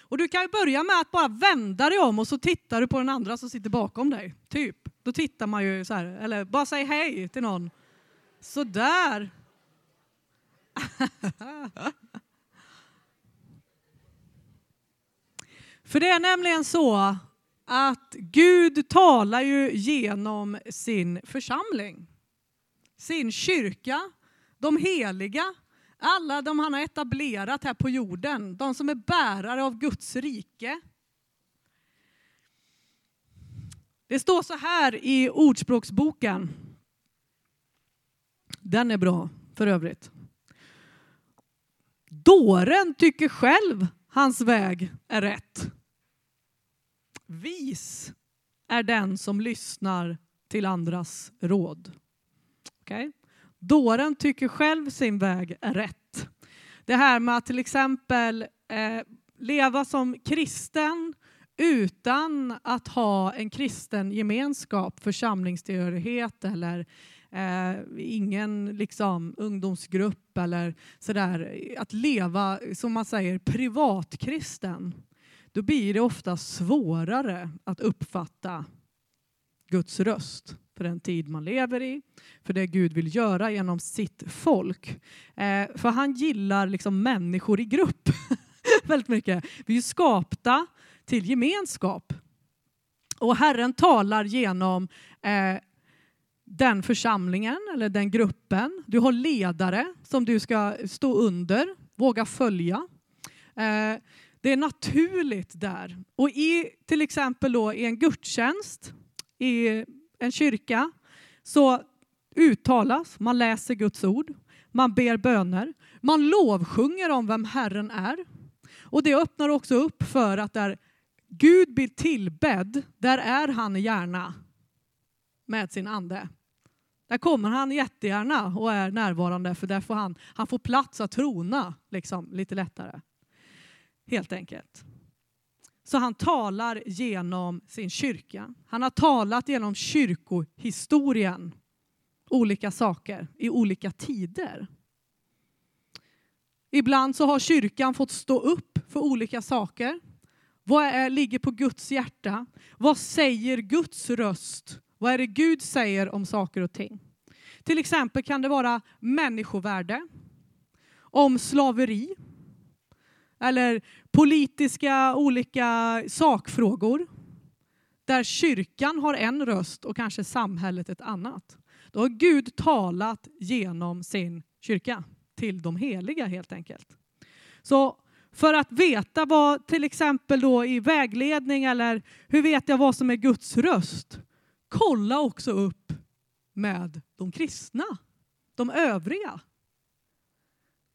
Och du kan börja med att bara vända dig om och så tittar du på den andra som sitter bakom dig. Typ. Då tittar man ju så här. Eller bara säg hej till någon. Så där. För det är nämligen så att Gud talar ju genom sin församling sin kyrka, de heliga, alla de han har etablerat här på jorden, de som är bärare av Guds rike. Det står så här i Ordspråksboken. Den är bra för övrigt. Dåren tycker själv hans väg är rätt. Vis är den som lyssnar till andras råd. Okay? Dåren tycker själv sin väg är rätt. Det här med att till exempel eh, leva som kristen utan att ha en kristen gemenskap, församlingstillhörighet eller eh, ingen liksom, ungdomsgrupp eller sådär. Att leva, som man säger, privatkristen. Då blir det ofta svårare att uppfatta Guds röst för den tid man lever i, för det Gud vill göra genom sitt folk. Eh, för han gillar liksom människor i grupp väldigt mycket. Vi är skapta till gemenskap. Och Herren talar genom eh, den församlingen eller den gruppen. Du har ledare som du ska stå under, våga följa. Eh, det är naturligt där. Och i till exempel då i en gudstjänst i en kyrka så uttalas, man läser Guds ord, man ber böner, man lovsjunger om vem Herren är. Och det öppnar också upp för att där Gud blir tillbedd, där är han gärna med sin ande. Där kommer han jättegärna och är närvarande för där får han, han får plats att trona liksom, lite lättare. Helt enkelt. Så han talar genom sin kyrka. Han har talat genom kyrkohistorien. Olika saker i olika tider. Ibland så har kyrkan fått stå upp för olika saker. Vad är, ligger på Guds hjärta? Vad säger Guds röst? Vad är det Gud säger om saker och ting? Till exempel kan det vara människovärde, om slaveri, eller politiska olika sakfrågor där kyrkan har en röst och kanske samhället ett annat. Då har Gud talat genom sin kyrka till de heliga helt enkelt. Så för att veta vad till exempel då i vägledning eller hur vet jag vad som är Guds röst? Kolla också upp med de kristna, de övriga.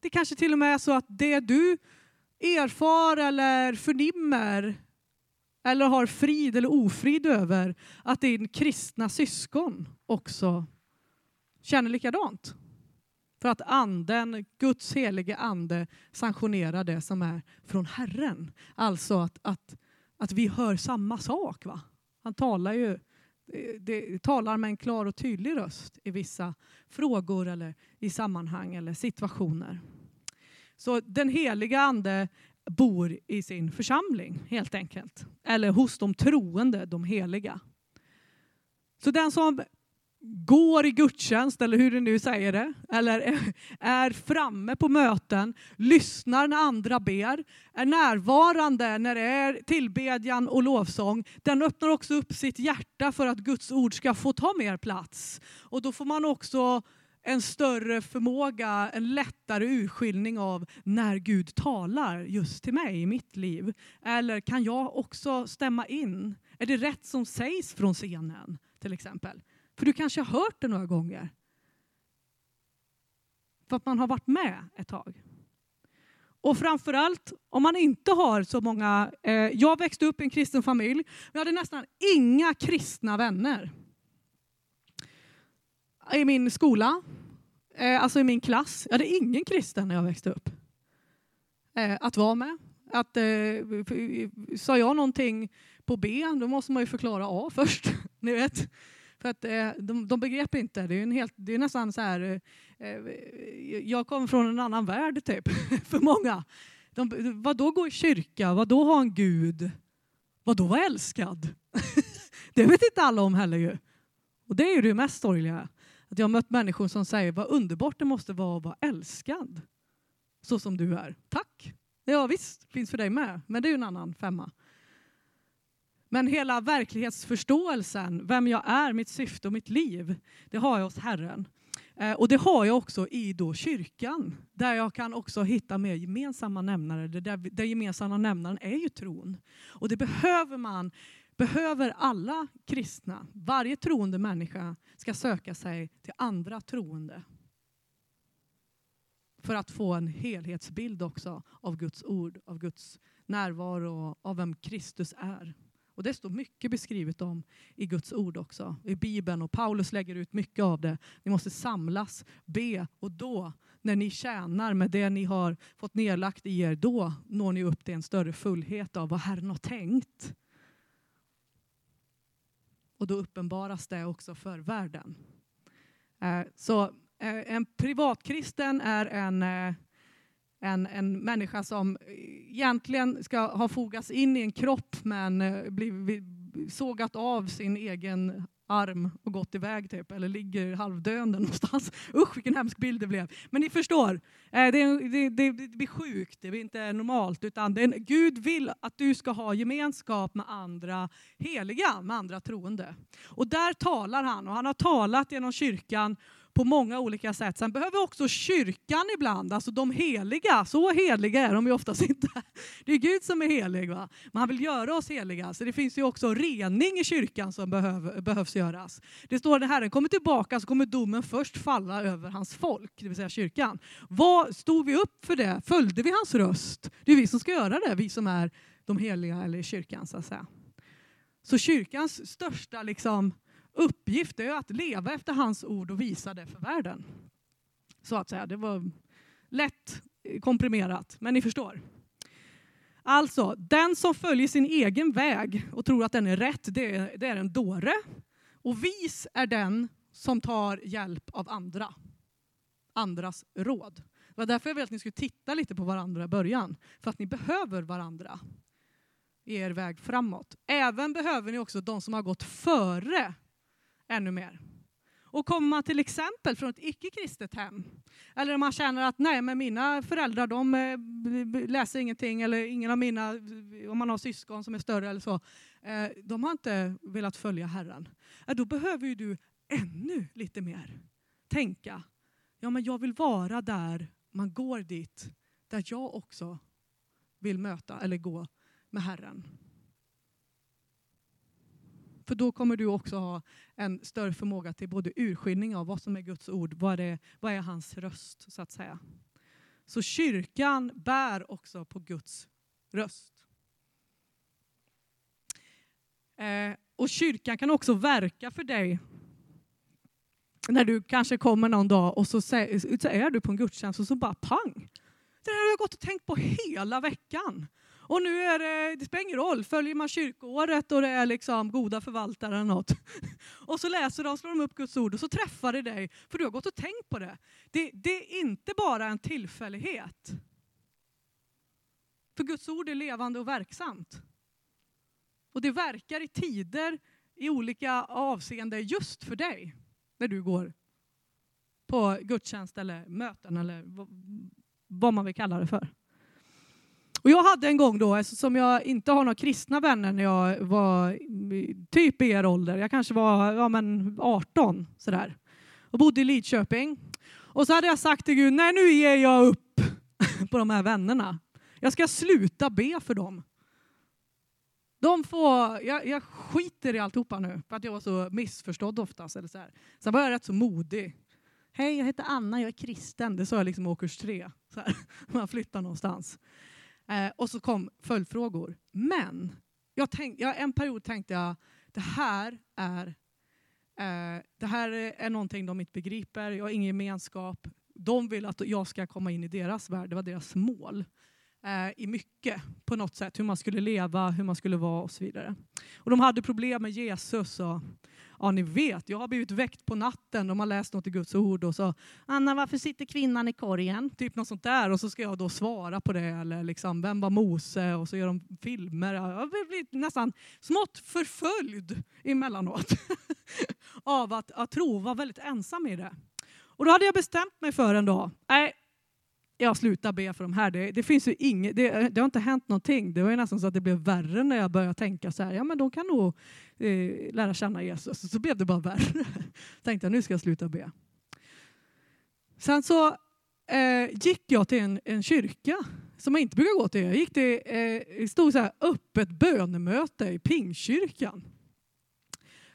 Det kanske till och med är så att det du erfar eller förnimmer eller har frid eller ofrid över att din kristna syskon också känner likadant. För att anden, Guds helige ande sanktionerar det som är från Herren. Alltså att, att, att vi hör samma sak. Va? Han talar ju det, talar med en klar och tydlig röst i vissa frågor eller i sammanhang eller situationer. Så den heliga ande bor i sin församling helt enkelt. Eller hos de troende, de heliga. Så den som går i gudstjänst, eller hur du nu säger det, eller är framme på möten, lyssnar när andra ber, är närvarande när det är tillbedjan och lovsång, den öppnar också upp sitt hjärta för att Guds ord ska få ta mer plats. Och då får man också en större förmåga, en lättare urskiljning av när Gud talar just till mig i mitt liv. Eller kan jag också stämma in? Är det rätt som sägs från scenen till exempel? För du kanske har hört det några gånger. För att man har varit med ett tag. Och framförallt om man inte har så många... Eh, jag växte upp i en kristen familj, men jag hade nästan inga kristna vänner. I min skola, eh, alltså i min klass. Jag hade ingen kristen när jag växte upp. Eh, att vara med. Att, eh, sa jag någonting på B, då måste man ju förklara A först. Ni vet. För att eh, de, de begrep inte. Det är, en helt, det är nästan så här, eh, eh jag kommer från en annan värld typ, för många. De, vadå gå i kyrka? Vadå ha en gud? Vadå vara älskad? det vet inte alla om heller ju. Och det är ju det mest sorgliga. Att jag har mött människor som säger vad underbart det måste vara att vara älskad. Så som du är. Tack! Ja visst, finns för dig med. Men det är ju en annan femma. Men hela verklighetsförståelsen, vem jag är, mitt syfte och mitt liv, det har jag hos Herren. Eh, och det har jag också i då kyrkan, där jag kan också hitta mer gemensamma nämnare. Det där, den gemensamma nämnaren är ju tron. Och det behöver man, behöver alla kristna. Varje troende människa ska söka sig till andra troende. För att få en helhetsbild också av Guds ord, av Guds närvaro, av vem Kristus är. Och det står mycket beskrivet om i Guds ord också, i Bibeln. Och Paulus lägger ut mycket av det. Ni måste samlas, be och då, när ni tjänar med det ni har fått nedlagt i er, då når ni upp till en större fullhet av vad Herren har tänkt. Och då uppenbaras det också för världen. Eh, så eh, en privatkristen är en eh, en, en människa som egentligen ska ha fogats in i en kropp men blivit sågat av sin egen arm och gått iväg typ, eller ligger halvdöende någonstans. Usch vilken hemsk bild det blev. Men ni förstår, eh, det, det, det, det blir sjukt, det blir inte normalt. Utan det, Gud vill att du ska ha gemenskap med andra heliga, med andra troende. Och där talar han, och han har talat genom kyrkan på många olika sätt. Sen behöver också kyrkan ibland, alltså de heliga, så heliga är de ju oftast inte. Det är Gud som är helig, va? men han vill göra oss heliga. Så det finns ju också rening i kyrkan som behöv, behövs göras. Det står att när Herren kommer tillbaka så kommer domen först falla över hans folk, det vill säga kyrkan. Vad Stod vi upp för det? Följde vi hans röst? Det är vi som ska göra det, vi som är de heliga eller kyrkan så att säga. Så kyrkans största liksom, uppgift är att leva efter hans ord och visa det för världen. Så att säga, det var lätt komprimerat, men ni förstår. Alltså, den som följer sin egen väg och tror att den är rätt, det är, det är en dåre. Och vis är den som tar hjälp av andra. Andras råd. Det var därför jag ville att ni skulle titta lite på varandra i början. För att ni behöver varandra i er väg framåt. Även behöver ni också de som har gått före ännu mer. Och kommer man till exempel från ett icke-kristet hem, eller om man känner att nej, men mina föräldrar de eh, läser ingenting, eller ingen av mina, om man har syskon som är större eller så, eh, de har inte velat följa Herren. Då behöver ju du ännu lite mer tänka, ja men jag vill vara där man går dit, där jag också vill möta eller gå med Herren. För då kommer du också ha en större förmåga till både urskiljning av vad som är Guds ord, vad är, vad är hans röst så att säga. Så kyrkan bär också på Guds röst. Eh, och kyrkan kan också verka för dig när du kanske kommer någon dag och så, så är du på en gudstjänst och så bara pang. Det här har jag gått och tänkt på hela veckan. Och nu är det, det spelar ingen roll, följer man kyrkoåret och det är liksom goda förvaltare eller något. Och så läser de, slår de upp Guds ord och så träffar det dig, för du har gått och tänkt på det. Det, det är inte bara en tillfällighet. För Guds ord är levande och verksamt. Och det verkar i tider i olika avseenden just för dig när du går på gudstjänst eller möten eller vad man vill kalla det för. Och jag hade en gång då, eftersom jag inte har några kristna vänner när jag var typ i er ålder, jag kanske var ja, men 18 sådär, och bodde i Lidköping. Och så hade jag sagt till Gud, nej nu ger jag upp på de här vännerna. Jag ska sluta be för dem. De får, jag, jag skiter i alltihopa nu, för att jag var så missförstådd oftast. Eller så här. Sen var jag rätt så modig. Hej, jag heter Anna, jag är kristen. Det sa jag liksom i årskurs tre. Så här, man flyttar någonstans. Eh, och så kom följdfrågor. Men jag tänk, jag, en period tänkte jag, det här är eh, det här är någonting de inte begriper, jag har ingen gemenskap. De vill att jag ska komma in i deras värld, det var deras mål eh, i mycket på något sätt. Hur man skulle leva, hur man skulle vara och så vidare. Och de hade problem med Jesus. Och, ja, ni vet, jag har blivit väckt på natten. De har läst något i Guds ord och så Anna, varför sitter kvinnan i korgen? Typ något sånt där. Och så ska jag då svara på det. Eller liksom, vem var Mose? Och så gör de filmer. Jag har blivit nästan smått förföljd emellanåt av att, att tro, vara väldigt ensam i det. Och då hade jag bestämt mig för en dag, nej, jag slutar be för de här. Det, det finns ju inget, det, det, har inte hänt någonting. Det var ju nästan så att det blev värre när jag började tänka så här, ja men de kan nog eh, lära känna Jesus. Så blev det bara värre. Tänkte jag, nu ska jag sluta be. Sen så eh, gick jag till en, en kyrka som jag inte brukar gå till. Jag gick till eh, stod så här, öppet bönemöte i Pingkyrkan.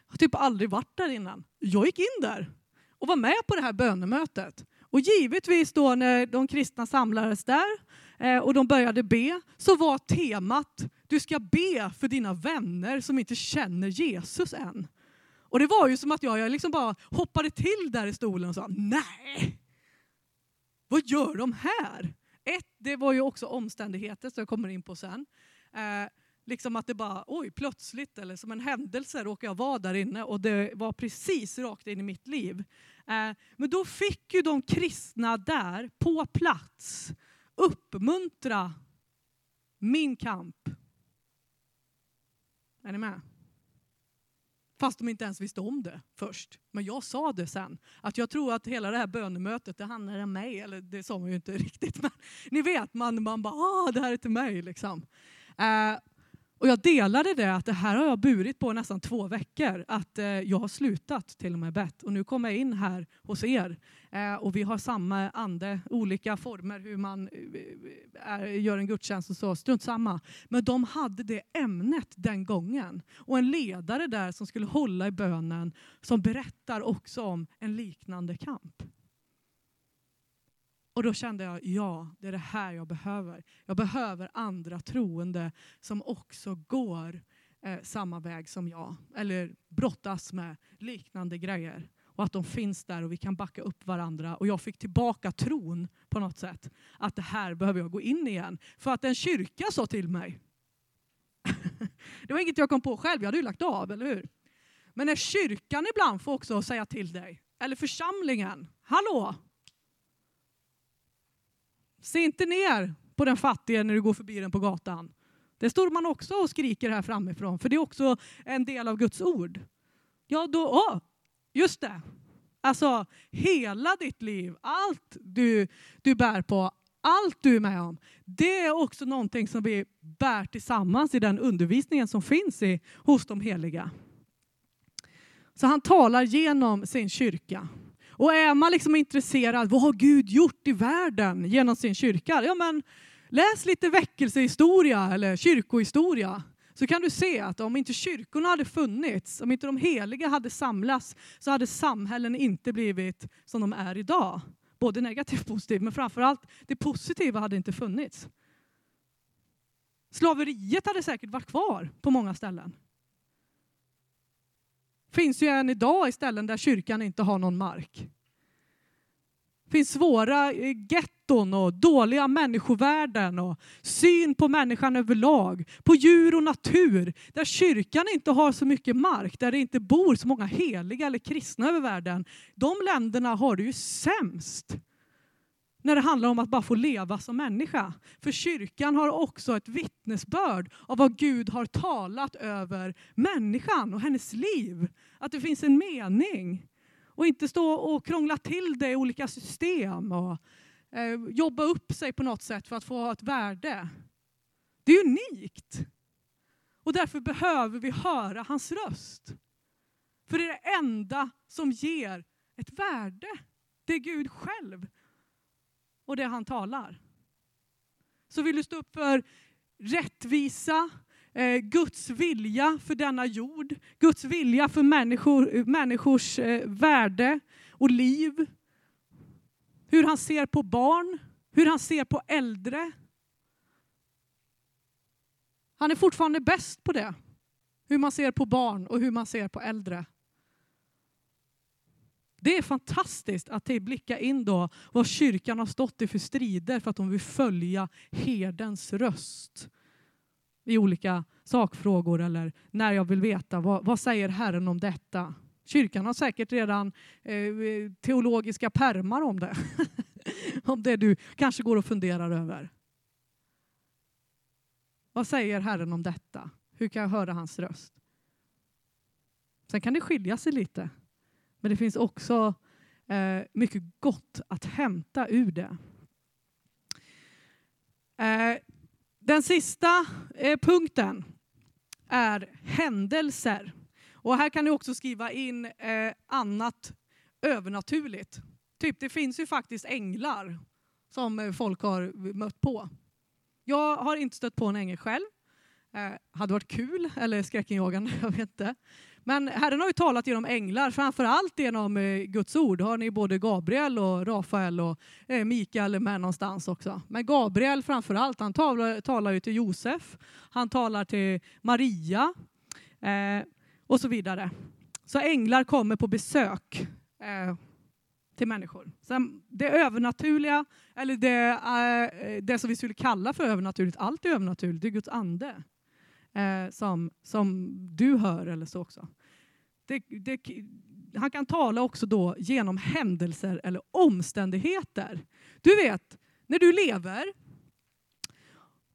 Jag har typ aldrig varit där innan. Jag gick in där och var med på det här bönemötet. Och givetvis då när de kristna samlades där eh, och de började be så var temat du ska be för dina vänner som inte känner Jesus än. Och det var ju som att jag, jag liksom bara hoppade till där i stolen och sa nej, vad gör de här? Ett, det var ju också omständigheter som jag kommer in på sen. Eh, liksom att det bara, oj, plötsligt eller som en händelse råkade jag vara där inne och det var precis rakt in i mitt liv. Eh, men då fick ju de kristna där på plats uppmuntra min kamp. Är ni med? Fast de inte ens visste om det först. Men jag sa det sen. Att jag tror att hela det här bönemötet, det handlar om mig. Eller det sa man ju inte riktigt. Men ni vet, man, man bara, ah, det här är till mig. Liksom. Eh, och jag delade det att det här har jag burit på nästan två veckor. Att eh, jag har slutat till och med bett. Och nu kommer jag in här hos er. Eh, och vi har samma ande, olika former hur man eh, är, gör en gudstjänst och så. Strunt samma. Men de hade det ämnet den gången. Och en ledare där som skulle hålla i bönen som berättar också om en liknande kamp. Och då kände jag, ja, det är det här jag behöver. Jag behöver andra troende som också går eh, samma väg som jag. Eller brottas med liknande grejer. Och att de finns där och vi kan backa upp varandra. Och jag fick tillbaka tron på något sätt. Att det här behöver jag gå in igen. För att en kyrka sa till mig. det var inget jag kom på själv, jag hade ju lagt av, eller hur? Men när kyrkan ibland får också säga till dig, eller församlingen, hallå, Se inte ner på den fattige när du går förbi den på gatan. Det står man också och skriker här framifrån, för det är också en del av Guds ord. Ja, då, åh, just det. Alltså, hela ditt liv, allt du, du bär på, allt du är med om, det är också någonting som vi bär tillsammans i den undervisningen som finns i, hos de heliga. Så han talar genom sin kyrka. Och är man liksom intresserad, vad har Gud gjort i världen genom sin kyrka? Ja, men läs lite väckelsehistoria eller kyrkohistoria så kan du se att om inte kyrkorna hade funnits, om inte de heliga hade samlats, så hade samhällen inte blivit som de är idag. Både negativt och positivt, men framförallt det positiva hade inte funnits. Slaveriet hade säkert varit kvar på många ställen. Finns ju än idag i ställen där kyrkan inte har någon mark. Det finns svåra eh, getton och dåliga människovärden och syn på människan överlag, på djur och natur, där kyrkan inte har så mycket mark, där det inte bor så många heliga eller kristna över världen. De länderna har det ju sämst när det handlar om att bara få leva som människa. För kyrkan har också ett vittnesbörd av vad Gud har talat över människan och hennes liv. Att det finns en mening. Och inte stå och krångla till det i olika system och eh, jobba upp sig på något sätt för att få ha ett värde. Det är unikt. Och därför behöver vi höra hans röst. För det är det enda som ger ett värde. Det är Gud själv och det han talar. Så vill du stå upp för rättvisa, eh, Guds vilja för denna jord, Guds vilja för människor, människors eh, värde och liv. Hur han ser på barn, hur han ser på äldre. Han är fortfarande bäst på det. Hur man ser på barn och hur man ser på äldre. Det är fantastiskt att blicka in då vad kyrkan har stått i för strider för att de vill följa herdens röst i olika sakfrågor eller när jag vill veta vad, vad säger Herren om detta. Kyrkan har säkert redan eh, teologiska permar om det. om det du kanske går och funderar över. Vad säger Herren om detta? Hur kan jag höra hans röst? Sen kan det skilja sig lite. Men det finns också eh, mycket gott att hämta ur det. Eh, den sista eh, punkten är händelser. Och här kan du också skriva in eh, annat övernaturligt. Typ, det finns ju faktiskt änglar som eh, folk har mött på. Jag har inte stött på en ängel själv. Eh, hade varit kul, eller skräckinjagande, jag vet inte. Men Herren har ju talat genom änglar, framför allt genom eh, Guds ord. Har ni både Gabriel och Rafael och eh, Mikael med någonstans också. Men Gabriel framför allt, han talar, talar ju till Josef, han talar till Maria eh, och så vidare. Så änglar kommer på besök eh, till människor. Sen det övernaturliga, eller det, eh, det som vi skulle kalla för övernaturligt, allt är övernaturligt, det är Guds ande eh, som, som du hör eller så också. Det, det, han kan tala också då genom händelser eller omständigheter. Du vet, när du lever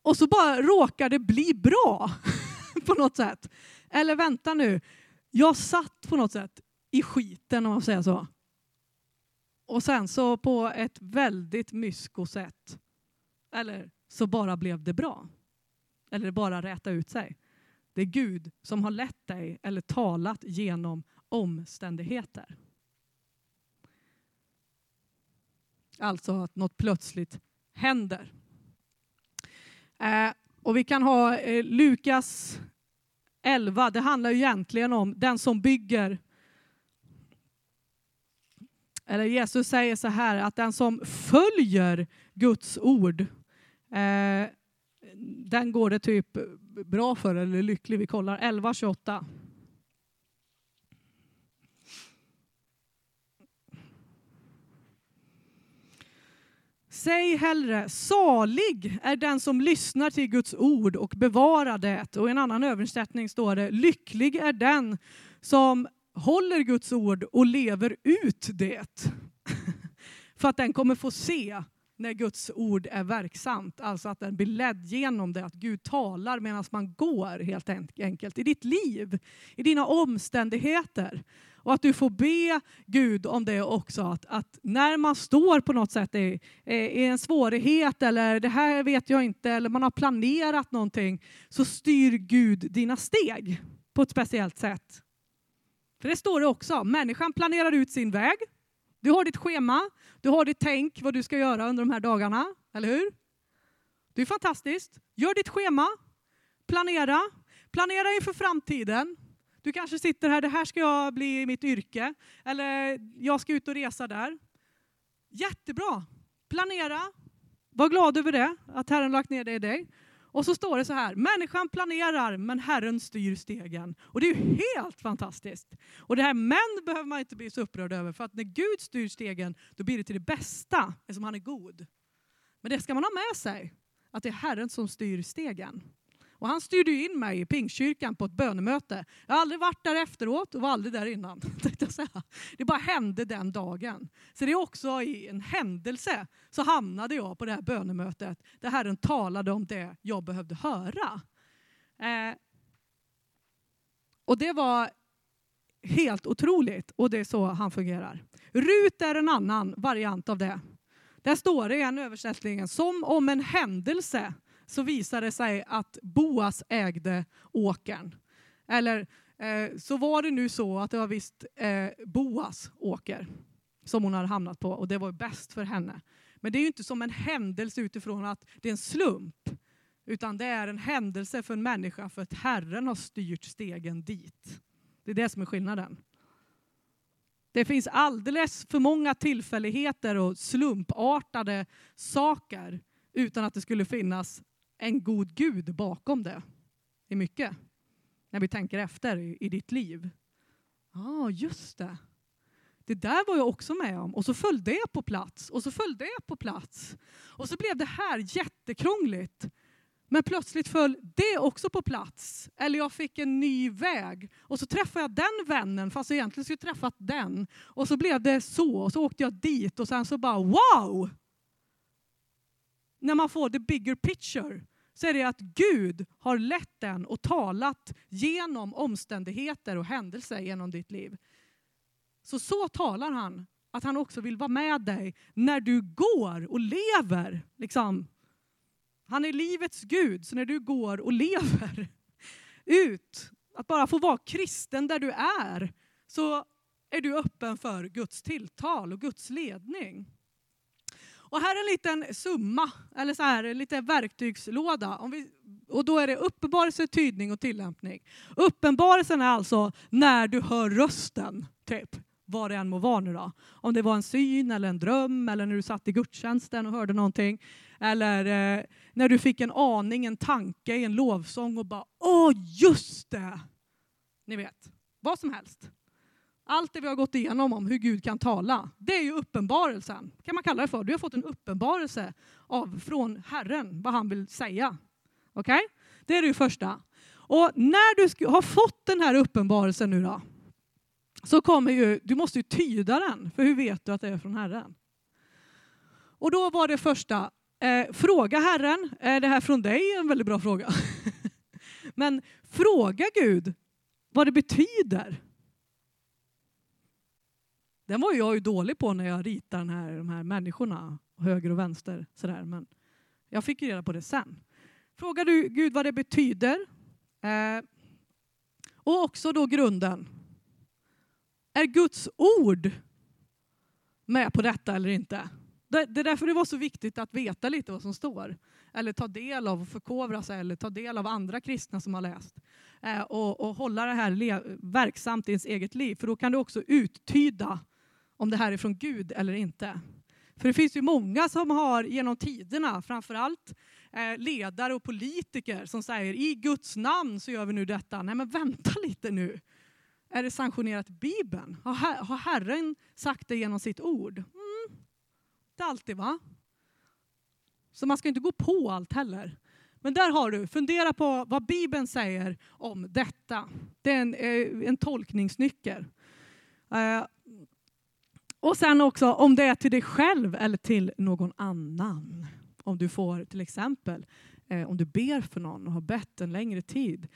och så bara råkar det bli bra på något sätt. Eller vänta nu, jag satt på något sätt i skiten om man säger så. Och sen så på ett väldigt mysko sätt, eller så bara blev det bra eller bara räta ut sig. Det är Gud som har lett dig eller talat genom omständigheter. Alltså att något plötsligt händer. Eh, och vi kan ha eh, Lukas 11, det handlar egentligen om den som bygger eller Jesus säger så här att den som följer Guds ord eh, den går det typ bra för eller lycklig. Vi kollar 11.28. Säg hellre, salig är den som lyssnar till Guds ord och bevarar det. Och i en annan översättning står det, lycklig är den som håller Guds ord och lever ut det. För att den kommer få se när Guds ord är verksamt. Alltså att den blir ledd genom det, att Gud talar medan man går helt enkelt i ditt liv, i dina omständigheter. Och att du får be Gud om det också, att, att när man står på något sätt i, i en svårighet eller det här vet jag inte, eller man har planerat någonting, så styr Gud dina steg på ett speciellt sätt. För det står det också, människan planerar ut sin väg, du har ditt schema, du har ditt tänk vad du ska göra under de här dagarna, eller hur? Det är fantastiskt. Gör ditt schema, planera, planera inför framtiden. Du kanske sitter här, det här ska jag bli i mitt yrke, eller jag ska ut och resa där. Jättebra! Planera, var glad över det, att Herren lagt ner det i dig. Och så står det så här, människan planerar men Herren styr stegen. Och det är ju helt fantastiskt. Och det här men behöver man inte bli så upprörd över för att när Gud styr stegen då blir det till det bästa eftersom han är god. Men det ska man ha med sig, att det är Herren som styr stegen. Och han styrde in mig i Pingstkyrkan på ett bönemöte. Jag har aldrig varit där efteråt och var aldrig där innan. Det bara hände den dagen. Så det är också i en händelse så hamnade jag på det här bönemötet där Herren talade om det jag behövde höra. Eh, och det var helt otroligt och det är så han fungerar. Rut är en annan variant av det. Där står det i en översättning, som om en händelse så visade det sig att Boas ägde åkern. Eller eh, så var det nu så att det var visst eh, Boas åker som hon hade hamnat på och det var bäst för henne. Men det är ju inte som en händelse utifrån att det är en slump. Utan det är en händelse för en människa för att Herren har styrt stegen dit. Det är det som är skillnaden. Det finns alldeles för många tillfälligheter och slumpartade saker utan att det skulle finnas en god Gud bakom det. Det är mycket. När vi tänker efter i, i ditt liv. Ja, ah, just det. Det där var jag också med om. Och så föll det på plats. Och så föll det på plats. Och så blev det här jättekrångligt. Men plötsligt föll det också på plats. Eller jag fick en ny väg. Och så träffade jag den vännen fast jag egentligen skulle träffat den. Och så blev det så. Och så åkte jag dit och sen så bara wow! När man får the bigger picture så är det att Gud har lett den och talat genom omständigheter och händelser genom ditt liv. Så så talar han, att han också vill vara med dig när du går och lever. Liksom, han är livets Gud, så när du går och lever ut, att bara få vara kristen där du är, så är du öppen för Guds tilltal och Guds ledning. Och här är en liten summa, eller så här, en liten verktygslåda. Om vi, och då är det uppenbarelse, tydning och tillämpning. Uppenbarelsen är alltså när du hör rösten, typ vad det än må vara nu då. Om det var en syn eller en dröm eller när du satt i gudstjänsten och hörde någonting. Eller eh, när du fick en aning, en tanke i en lovsång och bara åh just det! Ni vet, vad som helst. Allt det vi har gått igenom om hur Gud kan tala, det är ju uppenbarelsen. kan man kalla det för. Du har fått en uppenbarelse av, från Herren, vad han vill säga. Okej? Okay? Det är det första. Och när du har fått den här uppenbarelsen nu då, så kommer ju, du måste ju tyda den, för hur vet du att det är från Herren? Och då var det första, eh, fråga Herren, är det här från dig? En väldigt bra fråga. Men fråga Gud vad det betyder. Den var jag ju dålig på när jag ritade den här, de här människorna, höger och vänster. Sådär. Men jag fick ju reda på det sen. Frågar du Gud vad det betyder. Eh, och också då grunden. Är Guds ord med på detta eller inte? Det, är därför det var så viktigt att veta lite vad som står. Eller ta del av och förkovra sig eller ta del av andra kristna som har läst. Eh, och, och, hålla det här verksamt i ens eget liv. För då kan du också uttyda om det här är från Gud eller inte. För det finns ju många som har genom tiderna, framförallt eh, ledare och politiker som säger i Guds namn så gör vi nu detta. Nej men vänta lite nu. Är det sanktionerat i Bibeln? Har, Herren sagt det genom sitt ord? Mm, inte alltid va? Så man ska inte gå på allt heller. Men där har du, fundera på vad Bibeln säger om detta. Det är en, en tolkningsnyckel. Eh, och sen också om det är till dig själv eller till någon annan. Om du får till exempel, eh, om du ber för någon och har bett en längre tid.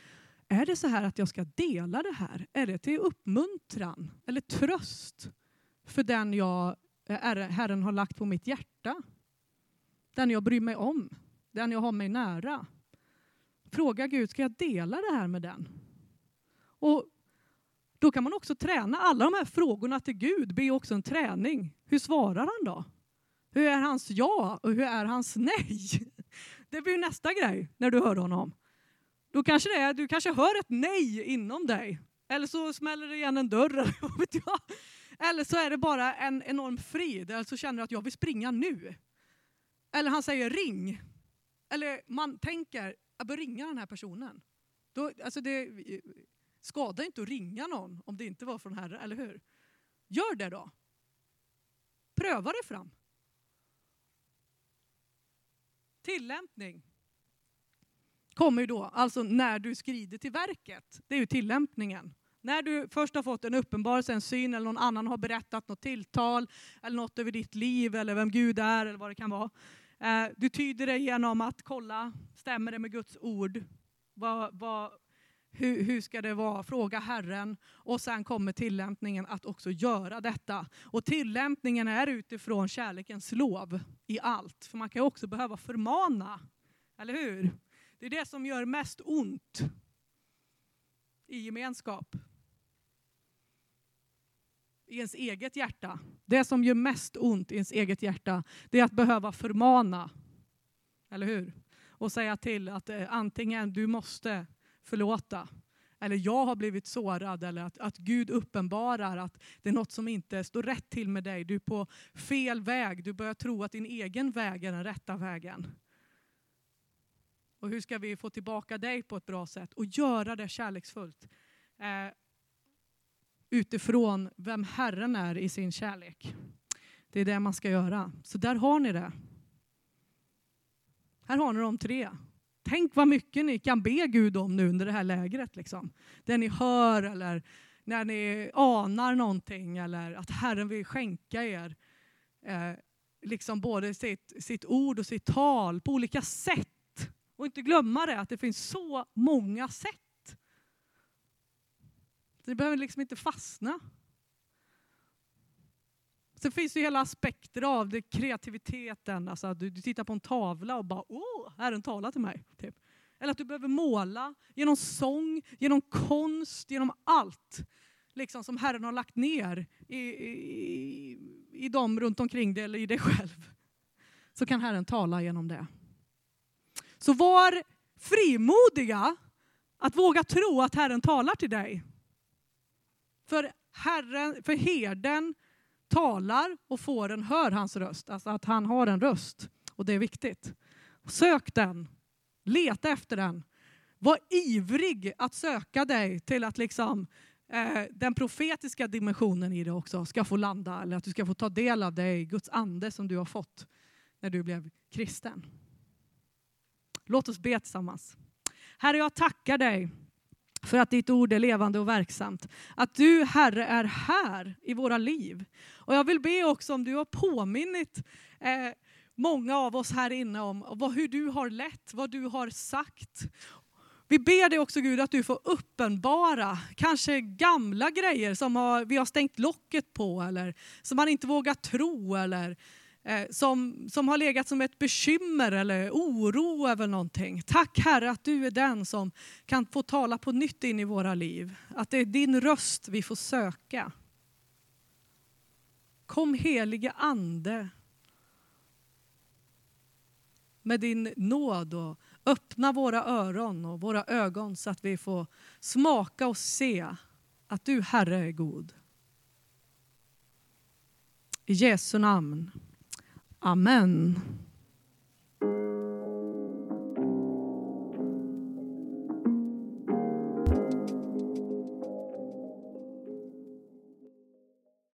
Är det så här att jag ska dela det här? Är det till uppmuntran eller tröst för den jag, eh, Herren har lagt på mitt hjärta? Den jag bryr mig om, den jag har mig nära. Fråga Gud, ska jag dela det här med den? Och då kan man också träna alla de här frågorna till Gud, blir också en träning. Hur svarar han då? Hur är hans ja och hur är hans nej? Det blir nästa grej när du hör honom. Då kanske det är, du kanske hör ett nej inom dig. Eller så smäller det igen en dörr. Eller så är det bara en enorm frid. Eller så känner du att jag vill springa nu. Eller han säger ring. Eller man tänker, jag bör ringa den här personen. Då, alltså det Skada inte att ringa någon om det inte var från Herren, eller hur? Gör det då. Pröva det fram. Tillämpning. kommer ju då, alltså när du skrider till verket. Det är ju tillämpningen. När du först har fått en uppenbarelse, en syn eller någon annan har berättat något tilltal eller något över ditt liv eller vem Gud är eller vad det kan vara. Eh, du tyder det genom att kolla, stämmer det med Guds ord? Vad, vad, hur, hur ska det vara? Fråga Herren. Och sen kommer tillämpningen att också göra detta. Och tillämpningen är utifrån kärlekens lov i allt. För man kan också behöva förmana. Eller hur? Det är det som gör mest ont i gemenskap. I ens eget hjärta. Det som gör mest ont i ens eget hjärta, det är att behöva förmana. Eller hur? Och säga till att eh, antingen du måste förlåta, eller jag har blivit sårad, eller att, att Gud uppenbarar att det är något som inte står rätt till med dig. Du är på fel väg, du börjar tro att din egen väg är den rätta vägen. Och hur ska vi få tillbaka dig på ett bra sätt och göra det kärleksfullt? Eh, utifrån vem Herren är i sin kärlek. Det är det man ska göra. Så där har ni det. Här har ni de tre. Tänk vad mycket ni kan be Gud om nu under det här lägret. Liksom. Det ni hör eller när ni anar någonting eller att Herren vill skänka er eh, liksom både sitt, sitt ord och sitt tal på olika sätt. Och inte glömma det att det finns så många sätt. Ni det behöver liksom inte fastna. Sen finns det hela aspekter av det, kreativiteten. Alltså att du, du, tittar på en tavla och bara åh, Herren talar till mig. Typ. Eller att du behöver måla genom sång, genom konst, genom allt liksom, som Herren har lagt ner i, i, i dem runt omkring dig eller i dig själv. Så kan Herren tala genom det. Så var frimodiga att våga tro att Herren talar till dig. För, herren, för herden talar och fåren hör hans röst. Alltså att han har en röst. Och det är viktigt. Sök den. Leta efter den. Var ivrig att söka dig till att liksom eh, den profetiska dimensionen i det också ska få landa. Eller att du ska få ta del av det i Guds ande som du har fått när du blev kristen. Låt oss be tillsammans. Herre, jag tackar dig för att ditt ord är levande och verksamt. Att du, Herre, är här i våra liv. Och jag vill be också om du har påminnit eh, många av oss här inne om vad, hur du har lett, vad du har sagt. Vi ber dig också Gud att du får uppenbara kanske gamla grejer som har, vi har stängt locket på eller som man inte vågar tro eller Eh, Eh, som, som har legat som ett bekymmer eller oro över någonting. Tack Herre att du är den som kan få tala på nytt in i våra liv. Att det är din röst vi får söka. Kom helige Ande med din nåd och öppna våra öron och våra ögon så att vi får smaka och se att du Herre är god. I Jesu namn. Amen.